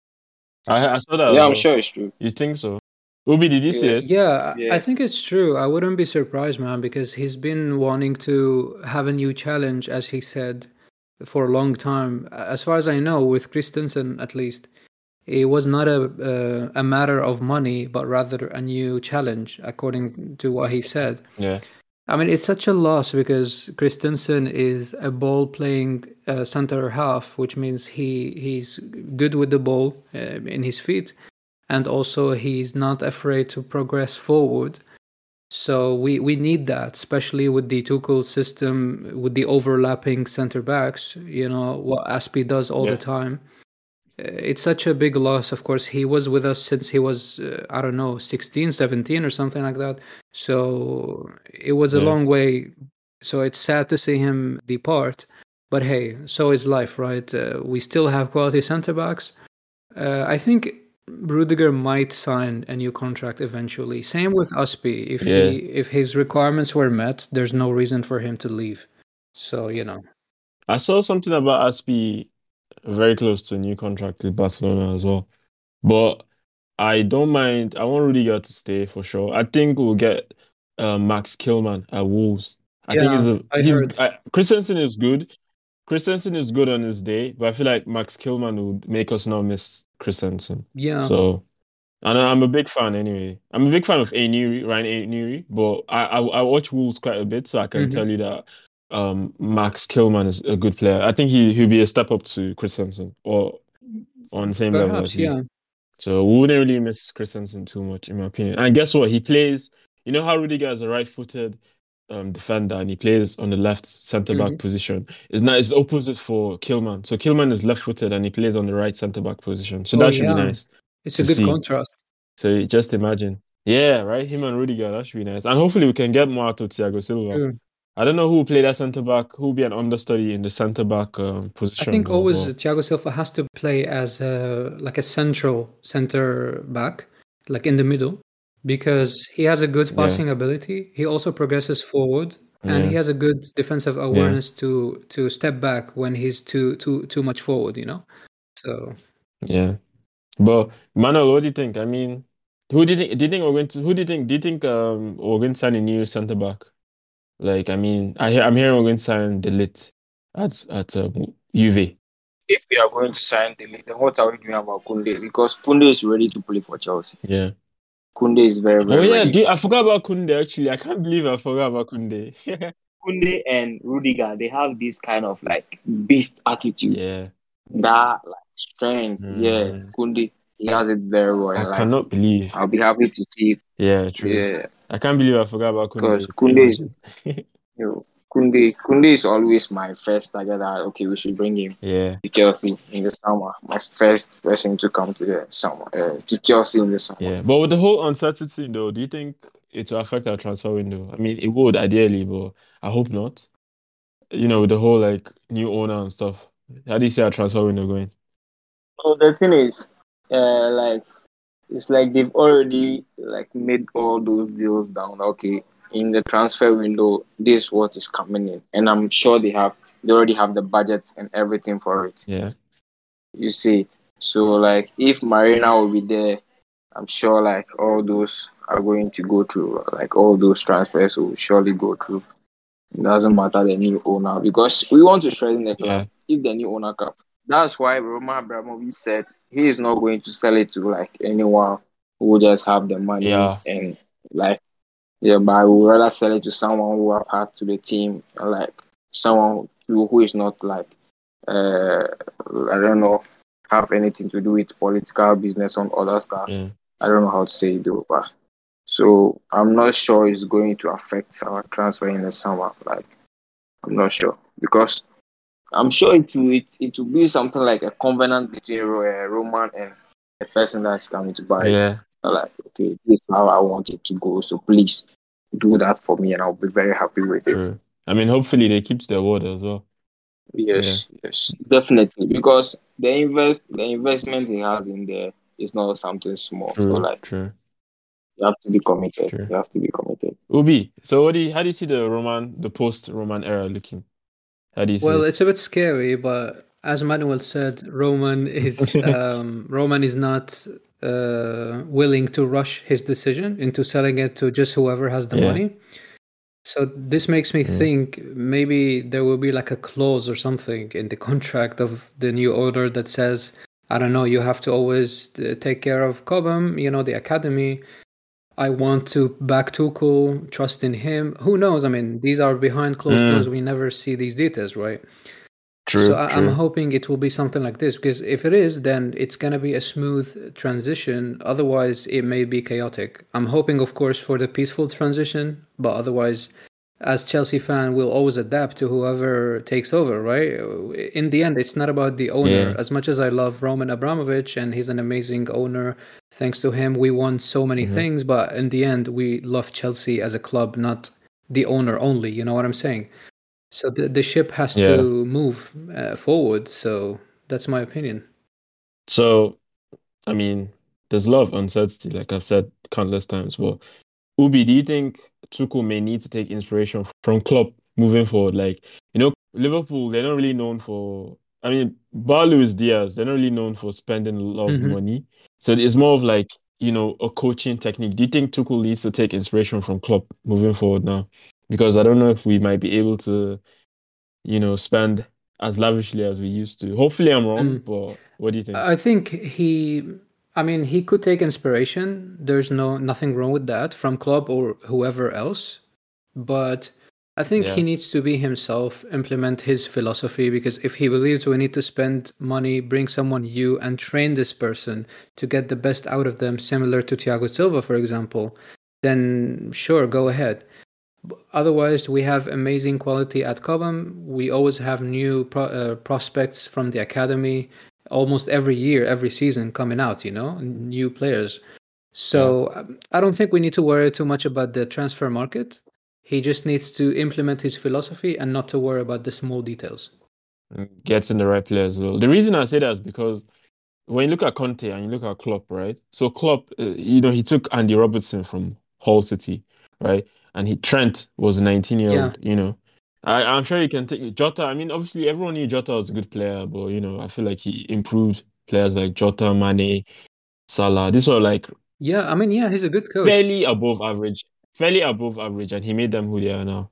Speaker 1: I I saw that
Speaker 2: Yeah, I'm
Speaker 1: well.
Speaker 2: sure it's true.
Speaker 1: You think so? Oubi, did you see it?
Speaker 3: Yeah,
Speaker 2: Yeah.
Speaker 3: I think it's true. I wouldn't be surprised, man, because he's been wanting to have a new challenge, as he said, for a long time. As far as I know, with Christensen at least, it was not a uh, a matter of money, but rather a new challenge, according to what he said.
Speaker 1: Yeah.
Speaker 3: I mean, it's such a loss because Christensen is a ball playing uh, center half, which means he he's good with the ball uh, in his feet, and also he's not afraid to progress forward. So we, we need that, especially with the Tuchel system, with the overlapping center backs. You know what Aspi does all
Speaker 1: Yeah.
Speaker 3: the time. Uh, It's such a big loss. Of course, he was with us since he was uh, I don't know 16, 17 or something like that. So it was a
Speaker 1: Yeah.
Speaker 3: long way. So it's sad to see him depart. But hey, so is life, right? Uh, we still have quality center backs. Uh, I think Rudiger might sign a new contract eventually. Same with Aspi. If
Speaker 1: Yeah.
Speaker 3: he if his requirements were met, there's no reason for him to leave. So you know,
Speaker 1: I saw something about Aspi very close to a new contract with Barcelona as well. But I don't mind. I want Rudiger to stay for sure. I think we'll get uh, Max Kilman at Wolves. I think
Speaker 3: Yeah,
Speaker 1: he's a
Speaker 3: I
Speaker 1: he's,
Speaker 3: heard.
Speaker 1: I, Christensen is good. Christensen is good on his day, but I feel like Max Kilman would make us not miss Christensen.
Speaker 3: yeah,
Speaker 1: So, and I'm a big fan anyway. I'm a big fan of Ait-Nouri, Ryan A Nuri, but I, I I watch Wolves quite a bit, so I can
Speaker 3: Mhm.
Speaker 1: tell you that um Max Kilman is a good player. I think he he'll be a step up to Christensen or on the same level
Speaker 3: perhaps,
Speaker 1: at least.
Speaker 3: yeah,
Speaker 1: So we wouldn't really miss Christensen too much, in my opinion. And guess what? He plays. You know how Rudiger is a right-footed um, defender, and he plays on the left centre back
Speaker 3: Mhm.
Speaker 1: position. It's not. It's opposite for Kilman. So Kilman is left-footed, and he plays on the right centre back position. So
Speaker 3: Oh,
Speaker 1: that should
Speaker 3: yeah.
Speaker 1: be nice.
Speaker 3: it's a good
Speaker 1: see.
Speaker 3: contrast.
Speaker 1: So just imagine. Yeah, right. Him and Rudiger. That should be nice. And hopefully we can get more out of Thiago Silva.
Speaker 3: Sure.
Speaker 1: I don't know who will play that centre back. Who will be an understudy in the centre back um,
Speaker 3: I think always Thiago Silva has to play as a like a central center back, like in the middle, because he has a good
Speaker 1: Yeah.
Speaker 3: passing ability. He also progresses forward, and
Speaker 1: Yeah.
Speaker 3: he has a good defensive awareness to to step back when he's too too too much forward. You know, so
Speaker 1: Yeah. But Manuel, what do you think? I mean, who do you think do you think we're going to who do you think do you think um we're going to sign a new centre back? Like, I mean, I, I'm hearing we're going to sign de Ligt at at uh, UV.
Speaker 2: If we are going to sign de Ligt, then what are we doing about Kounde? Because Kounde is ready to play for Chelsea.
Speaker 1: Yeah.
Speaker 2: Kounde is very,
Speaker 1: Oh yeah,
Speaker 2: ready.
Speaker 1: do I forgot about Kounde actually. I can't believe I forgot about Kounde. <laughs>
Speaker 2: Kounde and Rudiger, they have this kind of like beast attitude.
Speaker 1: Yeah.
Speaker 2: That like strength. Yeah,
Speaker 1: Mm.
Speaker 2: Kounde, he has it very well.
Speaker 1: I
Speaker 2: Like,
Speaker 1: cannot believe.
Speaker 2: I'll be happy to see.
Speaker 1: Yeah, true.
Speaker 2: Yeah,
Speaker 1: I can't believe I forgot about
Speaker 2: because
Speaker 1: Kounde.
Speaker 2: Kounde is <laughs> you know, Kounde, Kounde is always my first target. That okay, we should bring him
Speaker 1: yeah.
Speaker 2: to Chelsea in the summer. My first person to come to the summer, uh, to Chelsea in the summer.
Speaker 1: Yeah. But with the whole uncertainty though, do you think it will affect our transfer window? I mean, it would ideally, but I hope not. You know, with the whole like new owner and stuff. How do you see our transfer window going?
Speaker 2: So the thing is, uh, like it's like they've already like made all those deals down. Okay, in the transfer window, this is what is coming in, and I'm sure they have they already have the budgets and everything for it.
Speaker 1: Yeah.
Speaker 2: You see, so like if Marina will be there, I'm sure like all those are going to go through. Like all those transfers will surely go through. It doesn't matter the new owner because we want to strengthen the club.
Speaker 1: Yeah.
Speaker 2: If the new owner comes, that's why Roman Abramovich said he is not going to sell it to like anyone who will just have the money
Speaker 1: Yeah.
Speaker 2: and like yeah, but I would rather sell it to someone who have had to the team, like someone who, who is not like uh I don't know have anything to do with political business and other stuff.
Speaker 1: Yeah.
Speaker 2: I don't know how to say it though, but so I'm not sure it's going to affect our transfer in the summer. Like I'm not sure because I'm sure it will it, it will be something like a covenant between uh, Roman and the person that's coming to buy it. Like okay, this is how I want it to go. So please do that for me, and I'll be very happy with it.
Speaker 1: I mean, hopefully they keeps their word as well.
Speaker 2: Yes, yes, definitely. Because the invest the investment he has in there is not something small. So
Speaker 1: True.
Speaker 2: like
Speaker 1: True.
Speaker 2: you have to be committed.
Speaker 1: True.
Speaker 2: You have to be committed.
Speaker 1: Oubi. So what do you, how do you see the Roman, the post Roman era looking? How do you
Speaker 3: Well,
Speaker 1: it?
Speaker 3: it's a bit scary, but as Manuel said, Roman is <laughs> um, Roman is not uh, willing to rush his decision into selling it to just whoever has the
Speaker 1: Yeah.
Speaker 3: money. So this makes me
Speaker 1: Mm.
Speaker 3: think maybe there will be like a clause or something in the contract of the new order that says, I don't know, you have to always uh, take care of Cobham, you know, the academy. I want to back Tuchel, trust in him. Who knows? I mean, these are behind closed
Speaker 1: Mm.
Speaker 3: doors. We never see these details, right?
Speaker 1: True.
Speaker 3: so I, I'm hoping it will be something like this because if it is, then it's gonna be a smooth transition. Otherwise, it may be chaotic. I'm hoping, of course, for the peaceful transition, but otherwise, as Chelsea fan, we'll always adapt to whoever takes over, right? In the end, it's not about the owner.
Speaker 1: Yeah.
Speaker 3: As much as I love Roman Abramovich and he's an amazing owner, thanks to him, we won so many
Speaker 1: Mhm.
Speaker 3: things. But in the end, we love Chelsea as a club, not the owner only. You know what I'm saying? So the the ship has
Speaker 1: Yeah.
Speaker 3: to move uh, forward. So that's my opinion.
Speaker 1: So, I mean, there's a lot of uncertainty, like I've said countless times. But Oubi, do you think Tuchel may need to take inspiration from Klopp moving forward? Like, you know, Liverpool, they're not really known for. I mean, bar Luis Diaz, they're not really known for spending a lot of
Speaker 3: Mhm.
Speaker 1: money. So it's more of like, you know, a coaching technique. Do you think Tuchel needs to take inspiration from Klopp moving forward now? Because I don't know if we might be able to, you know, spend as lavishly as we used to. Hopefully, I'm wrong,
Speaker 3: Mm.
Speaker 1: but what do you think?
Speaker 3: I think he. I mean, he could take inspiration. There's no nothing wrong with that from Klopp or whoever else, but I think
Speaker 1: Yeah.
Speaker 3: he needs to be himself, implement his philosophy. Because if he believes we need to spend money, bring someone new, and train this person to get the best out of them, similar to Thiago Silva, for example, then sure, go ahead. Otherwise, we have amazing quality at Cobham. We always have new pro- uh, prospects from the academy almost every year, every season coming out, you know, new players. So um, I don't think we need to worry too much about the transfer market. He just needs to implement his philosophy and not to worry about the small details.
Speaker 1: gets in the right player as well. The reason I say that is because when you look at Conte and you look at Klopp, right? So Klopp, uh, you know, he took Andy Robertson from Hull City, right? And he Trent was a 19 year old, you know. I, I'm sure you can take Jota. I mean, obviously everyone knew Jota was a good player, but you know, I feel like he improved players like Jota, Mane, Salah. These were like
Speaker 3: Yeah, I mean, yeah, he's a good coach.
Speaker 1: fairly above average, fairly above average, and he made them who they are now.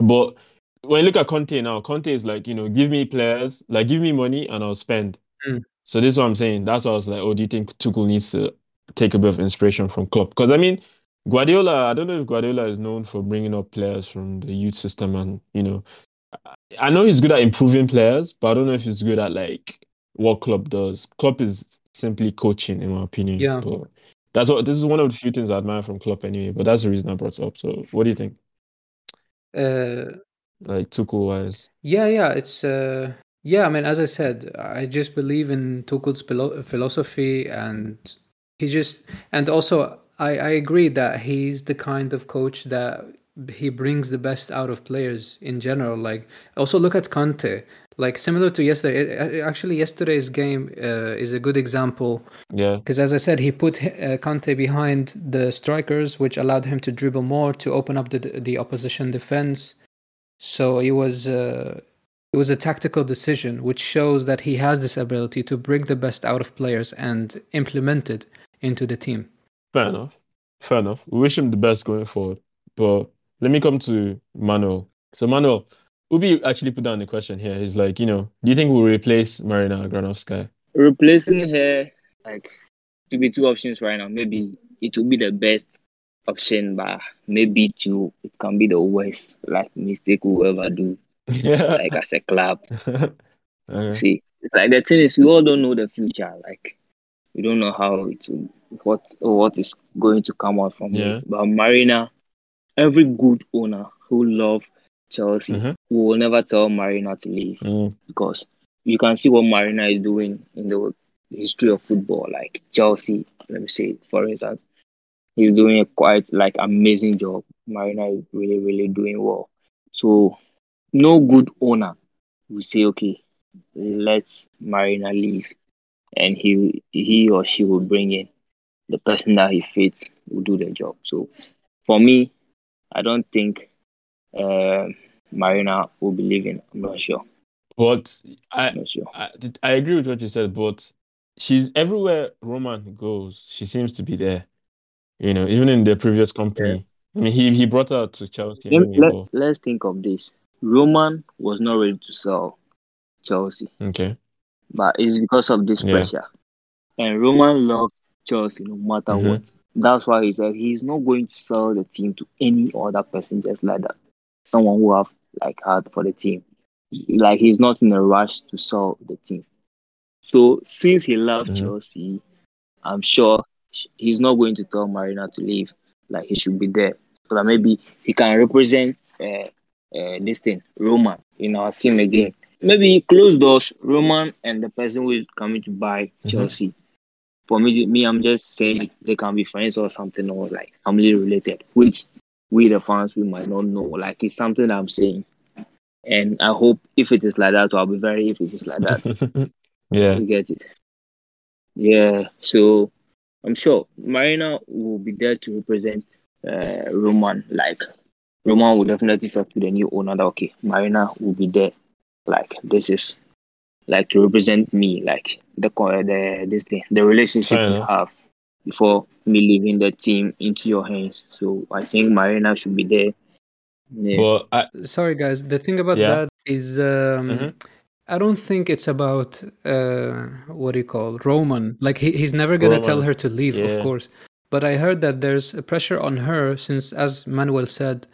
Speaker 1: But when you look at Conte now, Conte is like, you know, give me players, like give me money and I'll spend.
Speaker 3: Mm.
Speaker 1: So this is what I'm saying. That's why I was like, oh, do you think Tuchel needs to take a bit of inspiration from Klopp? Because I mean, Guardiola, I don't know if Guardiola is known for bringing up players from the youth system, and you know, I- know he's good at improving players, but I don't know if he's good at like what Klopp does. Klopp is simply coaching, in my opinion.
Speaker 3: Yeah.
Speaker 1: But that's what this is one of the few things I admire from Klopp anyway. But that's the reason I brought it up. So, what do you think?
Speaker 3: Uh,
Speaker 1: Like Tuchel wise?
Speaker 3: Yeah, yeah, it's uh yeah, I mean, as I said, I just believe in Tuchel's philo- philosophy and he just and also I I agree that he's the kind of coach that he brings the best out of players in general. Like also look at Conte. Like similar to yesterday, actually yesterday's game uh, is a good example
Speaker 1: Yeah.
Speaker 3: because as I said, he put uh, Kante behind the strikers, which allowed him to dribble more to open up the the opposition defense. So it was uh, it was a tactical decision, which shows that he has this ability to bring the best out of players and implement it into the team.
Speaker 1: Fair enough. Fair enough. We wish him the best going forward. But let me come to Manuel. So Manuel, Oubi actually put down the question here. He's like, you know, do you think we'll replace Marina Granovskaya?
Speaker 2: Replacing her, like, to be two options right now. Maybe it will be the best option, but maybe two, it can be the worst, like, mistake we'll ever do,
Speaker 1: Yeah.
Speaker 2: like, as a club. <laughs>
Speaker 1: Okay.
Speaker 2: See, it's like the thing is, we all don't know the future. Like, we don't know how it will, what what is going to come out from
Speaker 1: Yeah.
Speaker 2: it. But Marina, every good owner who love Chelsea
Speaker 1: Mhm.
Speaker 2: will never tell Marina to leave
Speaker 1: Mm,
Speaker 2: because you can see what Marina is doing in the history of football. Like Chelsea, let me say, for instance, he's doing a quite like amazing job. Marina is really, really doing well. So, no good owner will say, okay, let's Marina leave, and he he or she will bring in the person that he fits will do the job. So, for me, I don't think uh, Marina will be leaving. I'm not sure.
Speaker 1: But I,
Speaker 2: I'm not sure.
Speaker 1: I I agree with what you said, but she's everywhere Roman goes, she seems to be there. You know, even in the previous company. I mean, he he brought her to Chelsea
Speaker 2: Let, let, let's think of this. Roman was not ready to sell Chelsea,
Speaker 1: okay.
Speaker 2: But it's because of this
Speaker 1: Yeah.
Speaker 2: pressure. And Roman loves Chelsea no matter
Speaker 1: Mhm.
Speaker 2: what. That's why he said he's not going to sell the team to any other person just like that. Someone who have like heart for the team. Like he's not in a rush to sell the team. So since he loved
Speaker 1: Mhm.
Speaker 2: Chelsea, I'm sure he's not going to tell Marina to leave. Like he should be there, so that maybe he can represent uh, uh, this thing, Roman, in our team again. Maybe close doors, Roman and the person who is coming to buy
Speaker 1: Mhm.
Speaker 2: Chelsea. For me, me, I'm just saying they can be friends or something or like family related, which we the fans we might not know. Like it's something I'm saying, and I hope if it is like that, I'll be very if it is like that. <laughs>
Speaker 1: yeah.
Speaker 2: You get it? Yeah. So I'm sure Marina will be there to represent uh, Roman. Like Roman will definitely talk to the new owner that okay, Marina will be there. Like this is like to represent me. Like the the this thing, the relationship
Speaker 1: Fair
Speaker 2: we
Speaker 1: enough.
Speaker 2: have before me leaving the team into your hands. So I think Marina should be there. Yeah.
Speaker 1: But I,
Speaker 3: Sorry, guys. The thing about
Speaker 1: Yeah.
Speaker 3: that is, um,
Speaker 1: Mhm.
Speaker 3: I don't think it's about uh, what do you call Roman. Like he, he's never gonna tell her to leave,
Speaker 1: yeah.
Speaker 3: of course. But I heard that there's a pressure on her since, as Manuel said,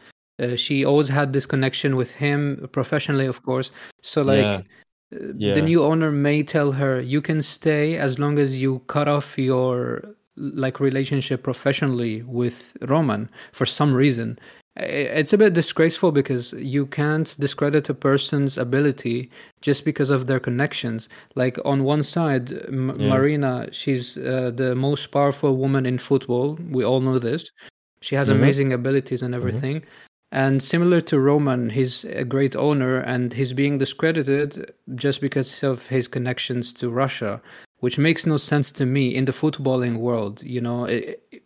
Speaker 3: uh, she always had this connection with him professionally, of course. So like.
Speaker 1: Yeah.
Speaker 3: uh,
Speaker 1: Yeah.
Speaker 3: The new owner may tell her you can stay as long as you cut off your like relationship professionally with Roman for some reason. It's a bit disgraceful because you can't discredit a person's ability just because of their connections. Like on one side, M-
Speaker 1: Yeah.
Speaker 3: Marina, she's uh, the most powerful woman in football. We all know this. She has
Speaker 1: Mhm.
Speaker 3: amazing abilities and everything. And similar to Roman, he's a great owner and he's being discredited just because of his connections to Russia, which makes no sense to me in the footballing world. You know,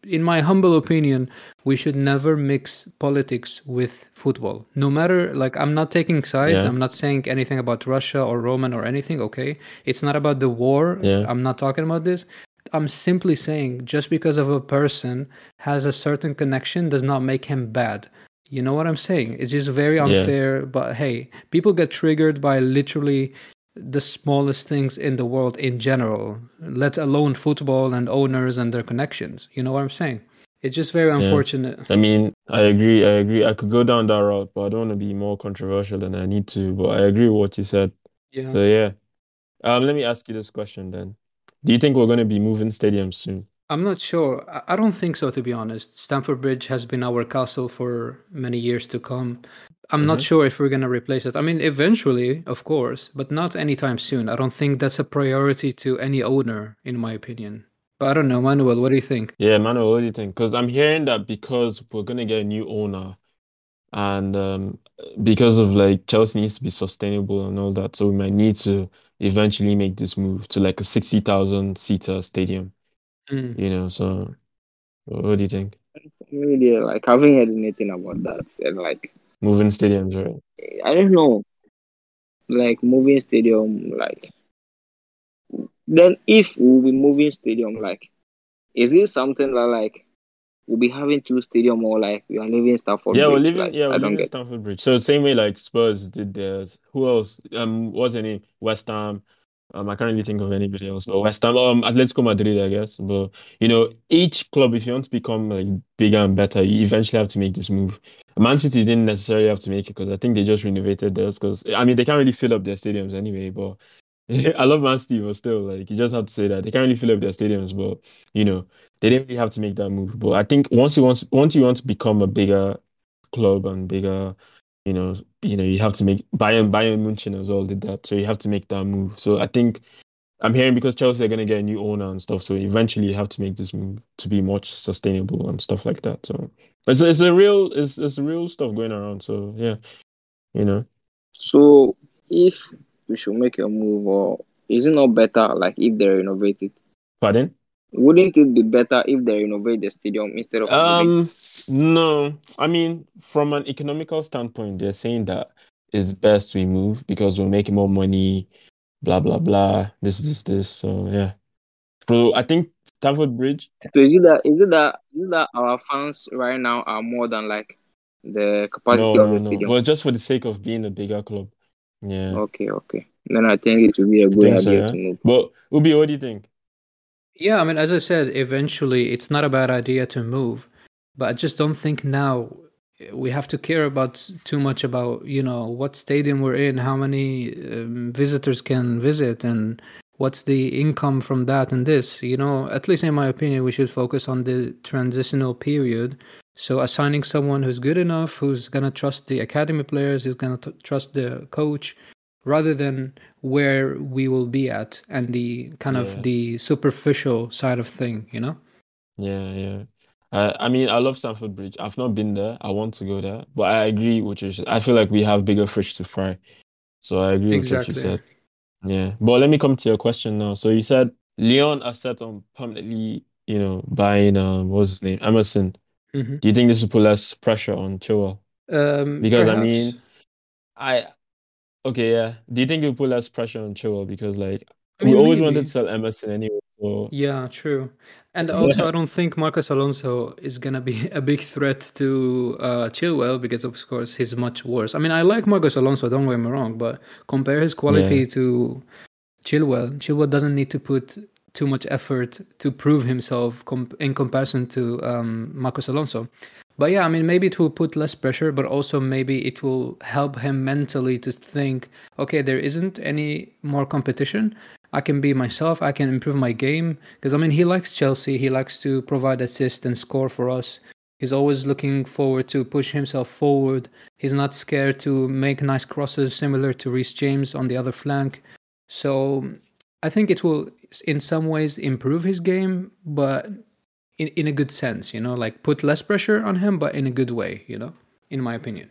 Speaker 3: in my humble opinion, we should never mix politics with football. No matter, like, I'm not taking sides,
Speaker 1: Yeah.
Speaker 3: I'm not saying anything about Russia or Roman or anything, okay? It's not about the war.
Speaker 1: Yeah.
Speaker 3: I'm not talking about this. I'm simply saying just because of a person has a certain connection does not make him bad. You know what I'm saying? It's just very
Speaker 1: Yeah.
Speaker 3: unfair. But hey, people get triggered by literally the smallest things in the world in general, let alone football and owners and their connections. You know what I'm saying? It's just very
Speaker 1: Yeah.
Speaker 3: unfortunate.
Speaker 1: I mean, I agree. I agree. I could go down that route, but I don't want to be more controversial than I need to. But I agree with what you said.
Speaker 3: Yeah.
Speaker 1: So yeah. Um, let me ask you this question then. Do you think we're going to be moving stadiums soon?
Speaker 3: I'm not sure. I- don't think so, to be honest. Stamford Bridge has been our castle for many years to come. I'm not
Speaker 1: Mhm.
Speaker 3: sure if we're going to replace it. I mean, eventually, of course, but not anytime soon. I don't think that's a priority to any owner, in my opinion. But I don't know, Manuel, what do you think?
Speaker 1: Yeah, Manuel, what do you think? Because I'm hearing that because we're going to get a new owner and um, because of like Chelsea needs to be sustainable and all that, so we might need to eventually make this move to like a 60,000 seater stadium,
Speaker 3: Mm.
Speaker 1: you know, so what do you think?
Speaker 2: Maybe yeah, like I haven't heard anything about that. And like
Speaker 1: Moving stadiums, right?
Speaker 2: I don't know. Like moving stadium, like then if we'll be moving stadium, like is it something that like we'll be having two stadium or like we are leaving Stamford
Speaker 1: Yeah, we're leaving.
Speaker 2: Like,
Speaker 1: Yeah, we're
Speaker 2: don't
Speaker 1: leaving
Speaker 2: get.
Speaker 1: Stamford Bridge. So same way like Spurs did theirs. Who else? Um, what's her name? West Ham. Um, I can't really think of anybody else. But West Ham, um, Atletico Madrid, I guess. But you know, each club, if you want to become like bigger and better, you eventually have to make this move. Man City didn't necessarily have to make it because I think they just renovated theirs. Because I mean, they can't really fill up their stadiums anyway. But <laughs> I love Man City, but still, like you just have to say that they can't really fill up their stadiums. But you know, they didn't really have to make that move. But I think once you want once you want to become a bigger club and bigger, you know, you know, you have to make Bayern Bayern Munchen as well did that. So you have to make that move. So I think I'm hearing because Chelsea are gonna get a new owner and stuff. So eventually you have to make this move to be much sustainable and stuff like that. So it's it's a real it's it's real stuff going around. So yeah, you know.
Speaker 2: So if we should make a move, or is it not better like if they renovate it?
Speaker 1: Pardon?
Speaker 2: Wouldn't it be better if they renovate the stadium instead of?
Speaker 1: Um, no. I mean, from an economical standpoint, they're saying that it's best we move because we're making more money, blah blah blah. This is this. So yeah. So I think Stamford Bridge.
Speaker 2: So is it that is it that is it that our fans right now are more than like the capacity
Speaker 1: No,
Speaker 2: of
Speaker 1: no,
Speaker 2: the
Speaker 1: no.
Speaker 2: stadium?
Speaker 1: But just for the sake of being a bigger club. Yeah.
Speaker 2: Okay, okay. Then I think it would be a good
Speaker 1: think so,
Speaker 2: idea
Speaker 1: yeah?
Speaker 2: to move.
Speaker 1: But Oubi, what do you think?
Speaker 3: Yeah, I mean, as I said, eventually it's not a bad idea to move, but I just don't think now we have to care about too much about you know what stadium we're in, how many um, visitors can visit, and what's the income from that and this. You know, at least in my opinion, we should focus on the transitional period. So assigning someone who's good enough, who's gonna trust the academy players, who's gonna t- trust the coach, rather than where we will be at and the kind
Speaker 1: Yeah.
Speaker 3: of the superficial side of thing you know
Speaker 1: Yeah, yeah. I, I mean, I love Stamford Bridge. I've not been there. I want to go there, but I agree with you. I feel like we have bigger fish to fry. So I agree with what you said. Yeah. But let me come to your question now. So you said Lyon are set on permanently, you know, buying um what's his name? Emerson.
Speaker 3: hmm
Speaker 1: Do you think this will put less pressure on Chilwell?
Speaker 3: um
Speaker 1: Because I mean, I okay, yeah. Do you think you put less pressure on Chilwell? Because like
Speaker 3: I
Speaker 1: we
Speaker 3: mean,
Speaker 1: always wanted to sell Emerson anyway. So
Speaker 3: yeah true and <laughs> also i don't think marcos alonso is gonna be <laughs> a big threat to uh chilwell because of course he's much worse i mean i like marcos alonso don't get me wrong but compare his quality
Speaker 1: Yeah.
Speaker 3: to chilwell chilwell doesn't need to put too much effort to prove himself com- in comparison to um, marcos alonso But yeah, I mean, maybe it will put less pressure, but also maybe it will help him mentally to think, okay, there isn't any more competition. I can be myself. I can improve my game. Because I mean, he likes Chelsea. He likes to provide assist and score for us. He's always looking forward to push himself forward. He's not scared to make nice crosses, similar to Reece James on the other flank. So I think it will, in some ways, improve his game, but in, in a good sense, you know, like put less pressure on him, but in a good way, you know, in my opinion.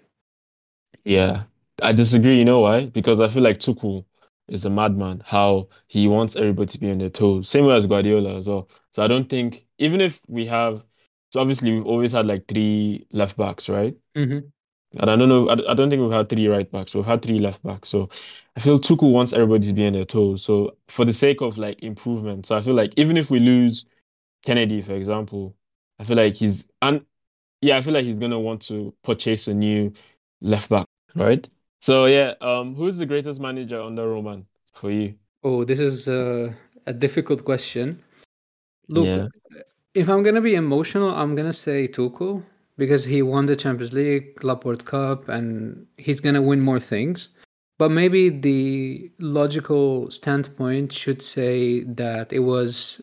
Speaker 1: Yeah, I disagree. You know why? Because I feel like Tuchel is a madman. How he wants everybody to be on their toes. Same way as Guardiola as well. So I don't think even if we have, so obviously we've always had like three left backs, right?
Speaker 3: Mm-hmm.
Speaker 1: And I don't know. I, I don't think we've had three right backs. We've had three left backs. So I feel Tuchel wants everybody to be on their toes. So for the sake of like improvement, so I feel like even if we lose Kenedy, for example, I feel like he's and yeah, I feel like he's gonna want to purchase a new left back, right? So yeah, um, who's the greatest manager under Roman for you?
Speaker 3: Oh, this is uh, a difficult question. Look,
Speaker 1: Yeah.
Speaker 3: If I'm gonna be emotional, I'm gonna say Tuchel because he won the Champions League, Club World Cup, and he's gonna win more things. But maybe the logical standpoint should say that it was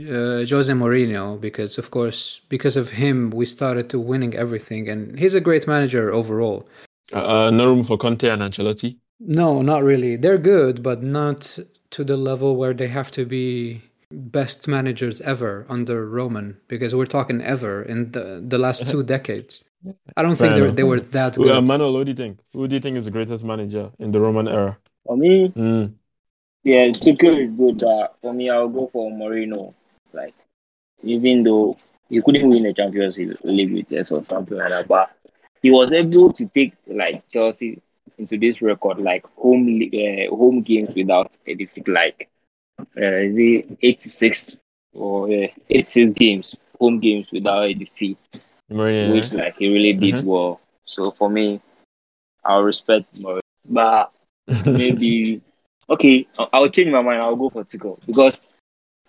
Speaker 3: uh, Jose Mourinho because, of course, because of him, we started to winning everything, and he's a great manager overall.
Speaker 1: Uh, no room for Conte and Ancelotti.
Speaker 3: No, not really. They're good, but not to the level where they have to be best managers ever under Roman because we're talking ever in the the last <laughs> two decades. I don't think
Speaker 1: Fair
Speaker 3: they were, they were that
Speaker 1: Who- uh,
Speaker 3: good.
Speaker 1: Manuel, what do you think? Who do you think is the greatest manager in the Roman era?
Speaker 2: For me,
Speaker 1: Mm.
Speaker 2: yeah, Tuchel is good, but for me, I'll go for Mourinho. Like, even though he couldn't win the Champions League with us or something like that, but he was able to take like Chelsea into this record, like home uh, home games without a defeat, like uh, the 86 or uh, 86 games, home games without a defeat,
Speaker 1: Mourinho.
Speaker 2: which
Speaker 1: eh?
Speaker 2: like he really did
Speaker 1: Mhm.
Speaker 2: well. So for me, I'll respect Mourinho, but <laughs> maybe okay. I'll, I'll change my mind. I'll go for Tuchel because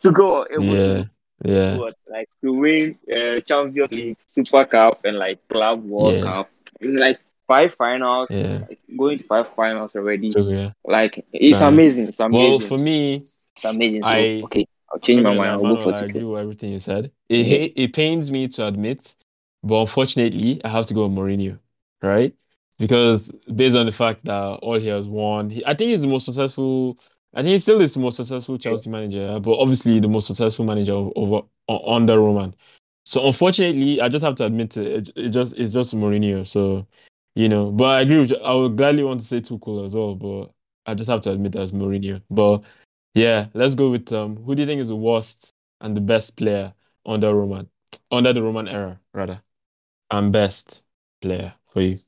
Speaker 2: Tuchel able
Speaker 1: yeah,
Speaker 2: to
Speaker 1: yeah,
Speaker 2: what, like to win uh, Champions League, Super Cup, and like Club World
Speaker 1: Yeah.
Speaker 2: Cup, in like five finals,
Speaker 1: yeah.
Speaker 2: like, going to five finals already.
Speaker 1: So yeah.
Speaker 2: Like it's amazing. It's amazing.
Speaker 1: Well, for me,
Speaker 2: it's amazing. So
Speaker 1: I-
Speaker 2: okay, I'll change my mind. I'll go for
Speaker 1: I agree with everything you said. It
Speaker 2: Yeah.
Speaker 1: it pains me to admit, but unfortunately, I have to go with Mourinho, right? Because based on the fact that all he has won, he, I think he's the most successful. I think he still is the most successful Chelsea manager, but obviously the most successful manager over under Roman. So unfortunately, I just have to admit it. It, it just it's just Mourinho. So you know, but I agree with you. I would gladly want to say Tuchel as well, but I just have to admit that's Mourinho. But yeah, let's go with um. Who do you think is the worst and the best player under Roman, under the Roman era, rather, and best player for you?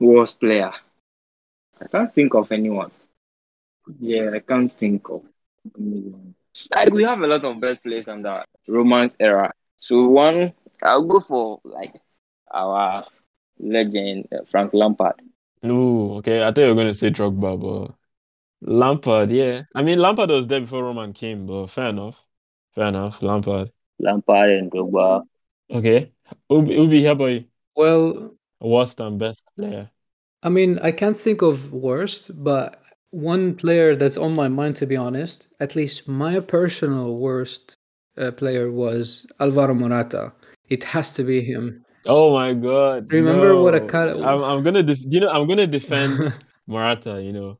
Speaker 2: Worst player. I can't think of anyone. Yeah, I can't think of anyone. Like we have a lot of best players in the Romance era. So one, I'll go for like our legend uh, Frank Lampard.
Speaker 1: No, okay. I thought you were gonna say Drogba, but Lampard, yeah. I mean, Lampard was there before Roman came, but fair enough. Fair enough. Lampard.
Speaker 2: Lampard and Drogba.
Speaker 1: Okay. Oubi, Oubi, how about you?
Speaker 3: Well,
Speaker 1: Worst and best player.
Speaker 3: I mean, I can't think of worst, but one player that's on my mind, to be honest, at least my personal worst uh, player was Alvaro Morata. It has to be him.
Speaker 1: Oh my God.
Speaker 3: Remember what a cut-
Speaker 1: I'm, I'm gonna def- you know I'm gonna defend <laughs> Morata, you know.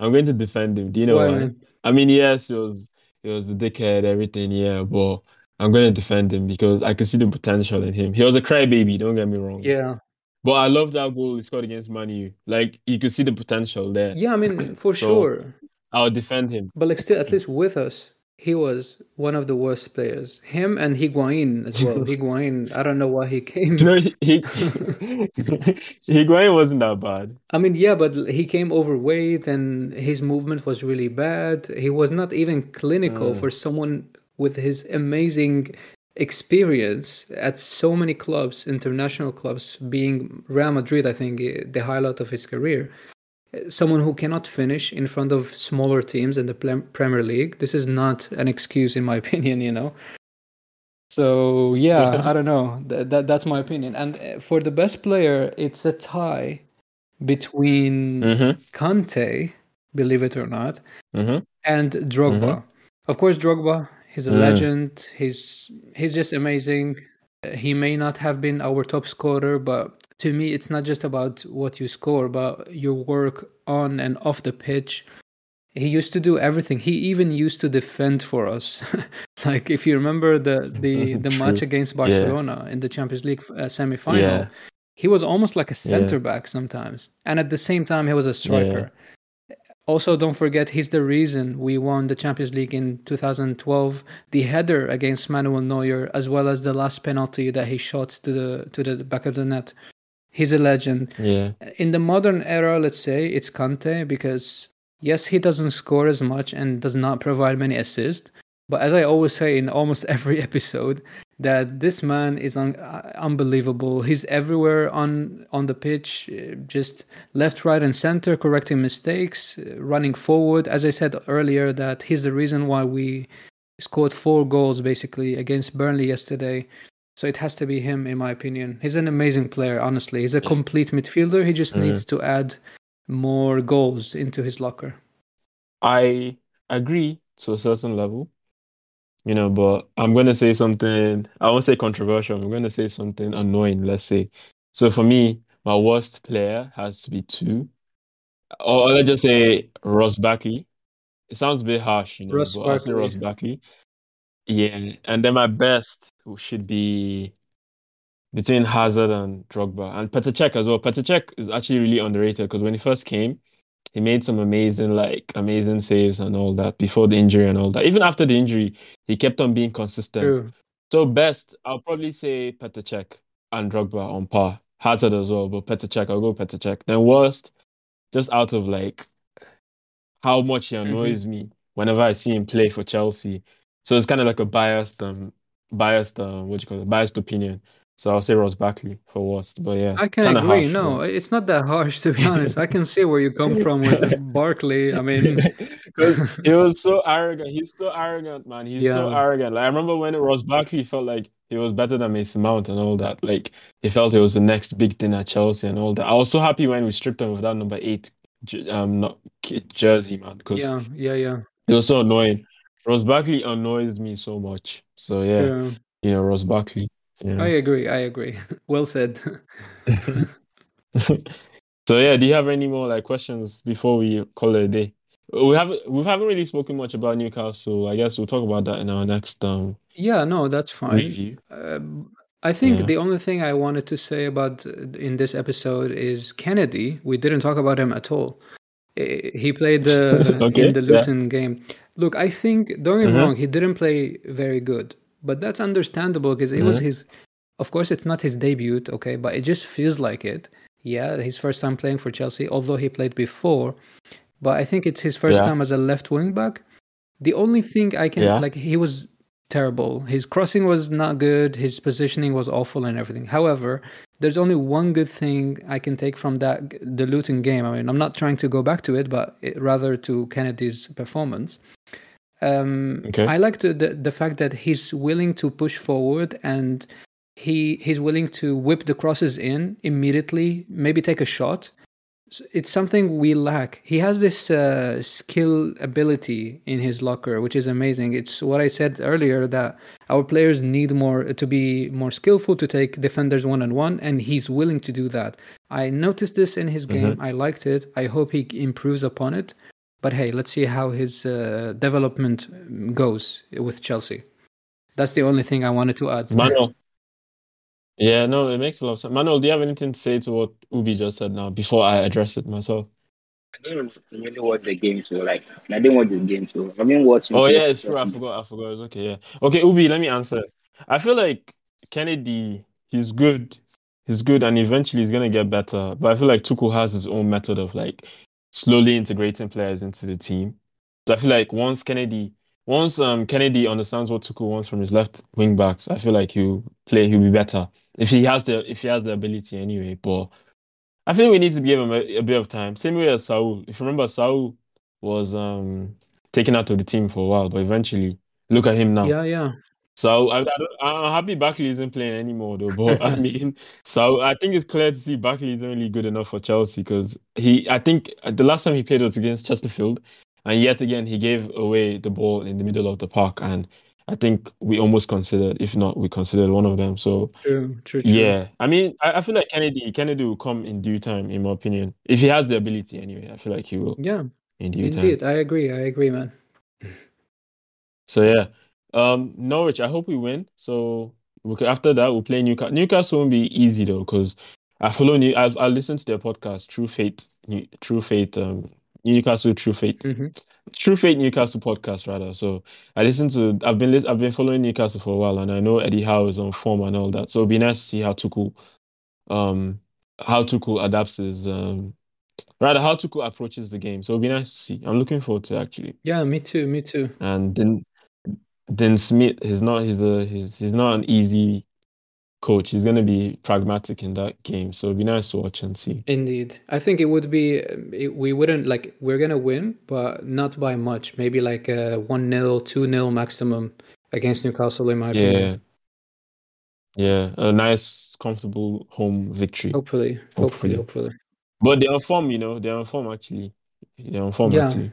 Speaker 1: I'm going to defend him. Do you know
Speaker 3: Why,
Speaker 1: why? I mean, yes, it was it was a dickhead, everything, yeah, but I'm gonna defend him because I can see the potential in him. He was a crybaby, don't get me wrong.
Speaker 3: Yeah,
Speaker 1: But I love that goal he scored against Manu. Like you could see the potential there.
Speaker 3: yeah. I mean, <clears throat> for
Speaker 1: So-
Speaker 3: sure.
Speaker 1: I'll defend him.
Speaker 3: But like, still, at least with us, he was one of the worst players. Him and Higuain as well. <laughs> Higuain, I don't know why he came.
Speaker 1: You know, he, he <laughs> <laughs> Higuain wasn't that bad.
Speaker 3: I mean, yeah, but he came overweight and his movement was really bad. He was not even clinical
Speaker 1: Mm.
Speaker 3: for someone with his amazing experience at so many clubs, international clubs, being Real Madrid, I think, eh, the highlight of his career. Eh, Someone who cannot finish in front of smaller teams in the Premier League. This is not an excuse, in my <laughs> opinion, you know. So yeah, I don't know. That, that that's my opinion. And eh, for the best player, it's a tie between
Speaker 1: Mm-hmm.
Speaker 3: Kante, believe it or not,
Speaker 1: Mm-hmm.
Speaker 3: and Drogba. Of course, Drogba, he's a
Speaker 1: Mm.
Speaker 3: legend. He's he's just amazing. He may not have been our top scorer, but to me, it's not just about what you score, but your work on and off the pitch. He used to do everything. He even used to defend for us. <laughs> like if you remember the <laughs> the the match against
Speaker 1: Yeah.
Speaker 3: Barcelona in the Champions League uh, semi-final,
Speaker 1: Yeah.
Speaker 3: he was almost like a
Speaker 1: Yeah.
Speaker 3: center back sometimes, and at the same time, he was a striker. Also, don't forget he's the reason we won the Champions League in 2012. The header against Manuel Neuer, as well as the last penalty that he shot to the to the back of the net. He's a legend.
Speaker 1: Yeah.
Speaker 3: In the modern era, let's say it's Kante because yes, he doesn't score as much and does not provide many assists. But as I always say in almost <laughs> every episode, that this man is un- uh, unbelievable. He's everywhere on on the pitch, uh, just left, right, and center, correcting mistakes, uh, running forward. As I said earlier, that he's the reason why we scored four goals basically against Burnley yesterday. So it has to be him, in my opinion. He's an amazing player, honestly. He's a complete midfielder. He just
Speaker 1: Mhm.
Speaker 3: needs to add more goals into his locker.
Speaker 1: I agree to a certain level, you know, but I'm gonna say something. I won't say controversial. I'm gonna say something annoying. Let's say. So for me, my worst player has to be two, or, or let's just say Ross Barkley. It sounds a bit harsh, you know,
Speaker 3: Ross
Speaker 1: but I'll say
Speaker 3: Barkley.
Speaker 1: Ross Barkley. Yeah, and then my best should be between Hazard and Drogba and Petr Cech as well. Petr Cech is actually really underrated because when he first came, he made some amazing, like amazing saves and all that before the injury and all that. Even after the injury, he kept on being consistent.
Speaker 3: True.
Speaker 1: So best, I'll probably say Petr Cech and Drogba on par. Hazard as well, but Petr Cech, I'll go Petr Cech. Then worst, just out of like how much he annoys me whenever I see him play for Chelsea. So it's kind of like a biased, um, biased, um, what do you call it, biased opinion. So I'll say Ross Barkley for worst. But yeah,
Speaker 3: I can
Speaker 1: kinda
Speaker 3: agree.
Speaker 1: harsh,
Speaker 3: no,
Speaker 1: but-
Speaker 3: it's not that harsh to be honest. I can see where you come from with <laughs> Barkley. I mean, <laughs>
Speaker 1: because he was so arrogant. He's so arrogant, man. He's so arrogant. Like I remember when Ross Barkley felt like he was better than Mason Mount and all that. Like he felt he was the next big thing at Chelsea and all that. I was so happy when we stripped him of that number eight, um, not jersey, man, because
Speaker 3: yeah, yeah, yeah.
Speaker 1: it was so annoying. Ross Barkley annoys me so much. So yeah,
Speaker 3: yeah.
Speaker 1: you know Ross Barkley. Yeah.
Speaker 3: I agree. I agree. <laughs> Well said. <laughs>
Speaker 1: so yeah, do you have any more like questions before we call it a day? We haven't we haven't really spoken much about Newcastle. I guess we'll talk about that in our next um
Speaker 3: yeah, no, that's fine.
Speaker 1: review.
Speaker 3: Um, I think
Speaker 1: Yeah.
Speaker 3: the only thing I wanted to say about uh, in this episode is Kenedy. We didn't talk about him at all. He played uh, <laughs>
Speaker 1: Okay,
Speaker 3: in the
Speaker 1: yeah.
Speaker 3: Luton game. Look, I think don't get me
Speaker 1: Mhm.
Speaker 3: wrong, he didn't play very good, but that's understandable because it was
Speaker 1: Mhm.
Speaker 3: his. Of course, it's not his debut, okay, but it just feels like it. Yeah, his first time playing for Chelsea, although he played before, but I think it's his first
Speaker 1: Yeah.
Speaker 3: time as a left wing back. The only thing I can
Speaker 1: Yeah.
Speaker 3: like, he was terrible. His crossing was not good. His positioning was awful and everything. However, there's only one good thing I can take from that the Luton game. I mean, I'm not trying to go back to it, but it, rather to Kenedy's performance. Um,
Speaker 1: Okay.
Speaker 3: I like the, the the fact that he's willing to push forward and he he's willing to whip the crosses in immediately, maybe take a shot. It's something we lack. He has this uh, skill ability in his locker, which is amazing. It's what I said earlier that our players need more to be more skillful to take defenders one on one, and he's willing to do that. I noticed this in his game. I liked it. I hope he improves upon it. But hey, let's see how his uh, development goes with Chelsea. That's the only thing I wanted to add.
Speaker 1: Manuel. Yeah, no, it makes a lot of sense. Manuel, do you have anything to say to what Oubi just said now before I address it myself?
Speaker 2: I didn't really watch the game, so like I didn't watch the game, so I've been watching.
Speaker 1: Oh yeah, it's true. I forgot. I forgot. It's okay. Yeah. Okay, Oubi, let me answer. I feel like Kenedy, he's good. He's good, and eventually he's gonna get better. But I feel like Tuchel has his own method of like slowly integrating players into the team. So I feel like once Kenedy, once um Kenedy understands what Tuchel wants from his left wing backs, I feel like he'll play. He'll be better if he has the if he has the ability anyway. But I think we need to give him a, a bit of time. Same way as Saul. If you remember, Saul was um taken out of the team for a while, but eventually look at him now.
Speaker 3: Yeah, yeah.
Speaker 1: So I, I don't, I'm happy Barkley isn't playing anymore though. But I <laughs> mean, so I think it's clear to see Barkley isn't really good enough for Chelsea because he, I think uh, the last time he played was against Chesterfield, and yet again he gave away the ball in the middle of the park, and I think we almost considered, if not, we considered one of them. So
Speaker 3: True, true, true.
Speaker 1: yeah, I mean, I, I feel like Kenedy, Kenedy will come in due time, in my opinion, if he has the ability anyway. I feel like he will
Speaker 3: Yeah,
Speaker 1: in due time.
Speaker 3: indeed. I agree. I agree, man.
Speaker 1: So yeah, um, Norwich. I hope we win. So after that, we'll play Newcastle. Newcastle won't be easy though, because I follow New. I've I listened to their podcast, True Faith, New, True Faith, um, Newcastle True Faith,
Speaker 3: hmm
Speaker 1: True Faith Newcastle podcast rather. So I listened to. I've been I've been following Newcastle for a while, and I know Eddie Howe is on form and all that. So it'll be nice to see how Tuchel, um, how Tuchel adapts his um. Rather, how Tuchel approaches the game. So it'll be nice to see. I'm looking forward to actually.
Speaker 3: Yeah, me too. Me too.
Speaker 1: And then Dean Smith, he's not he's a he's he's not an easy coach. He's gonna be pragmatic in that game, so it'd be nice to watch and see.
Speaker 3: Indeed, I think it would be. It, we wouldn't like. We're gonna win, but not by much. Maybe like a one 0 two 0 maximum against Newcastle, in my
Speaker 1: Yeah,
Speaker 3: opinion.
Speaker 1: yeah, a nice, comfortable home victory.
Speaker 3: Hopefully, hopefully,
Speaker 1: Hopefully.
Speaker 3: hopefully.
Speaker 1: But they're on form, you know. They're on form actually. They're on form
Speaker 3: Yeah.
Speaker 1: actually.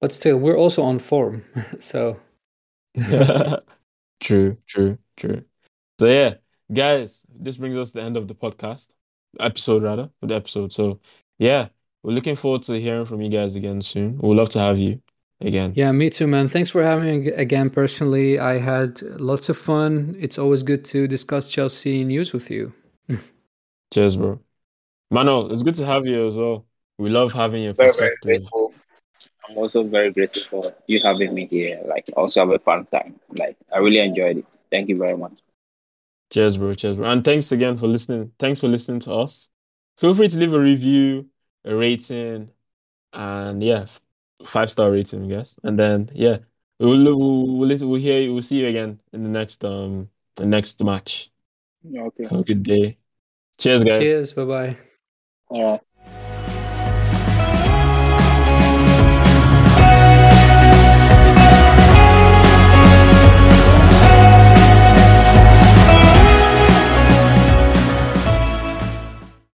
Speaker 3: But still, we're also on form. <laughs> so <laughs>
Speaker 1: true, true, true. So yeah, guys, this brings us to the end of the podcast episode rather, for the episode. So yeah, we're looking forward to hearing from you guys again soon. We'd love to have you again.
Speaker 3: yeah, me too, man. Thanks for having me again. Personally, I had lots of fun. It's always good to discuss Chelsea news with you. <laughs>
Speaker 1: Cheers, bro. Mano, it's good to have you as well. We love having your
Speaker 2: Very, very
Speaker 1: perspective.
Speaker 2: grateful. I'm also very grateful for you having me here. Like, also have a fun time. Like, I really enjoyed it. Thank you very much.
Speaker 1: Cheers, bro. Cheers, bro. And thanks again for listening. Thanks for listening to us. Feel free to leave a review, a rating, and yeah, five star rating, I guess. And then yeah, we'll we'll we'll, listen, we'll hear you. We'll see you again in the next um the next match.
Speaker 2: Okay.
Speaker 1: Have a good day. Cheers, guys.
Speaker 3: Cheers. Bye bye.
Speaker 2: All right.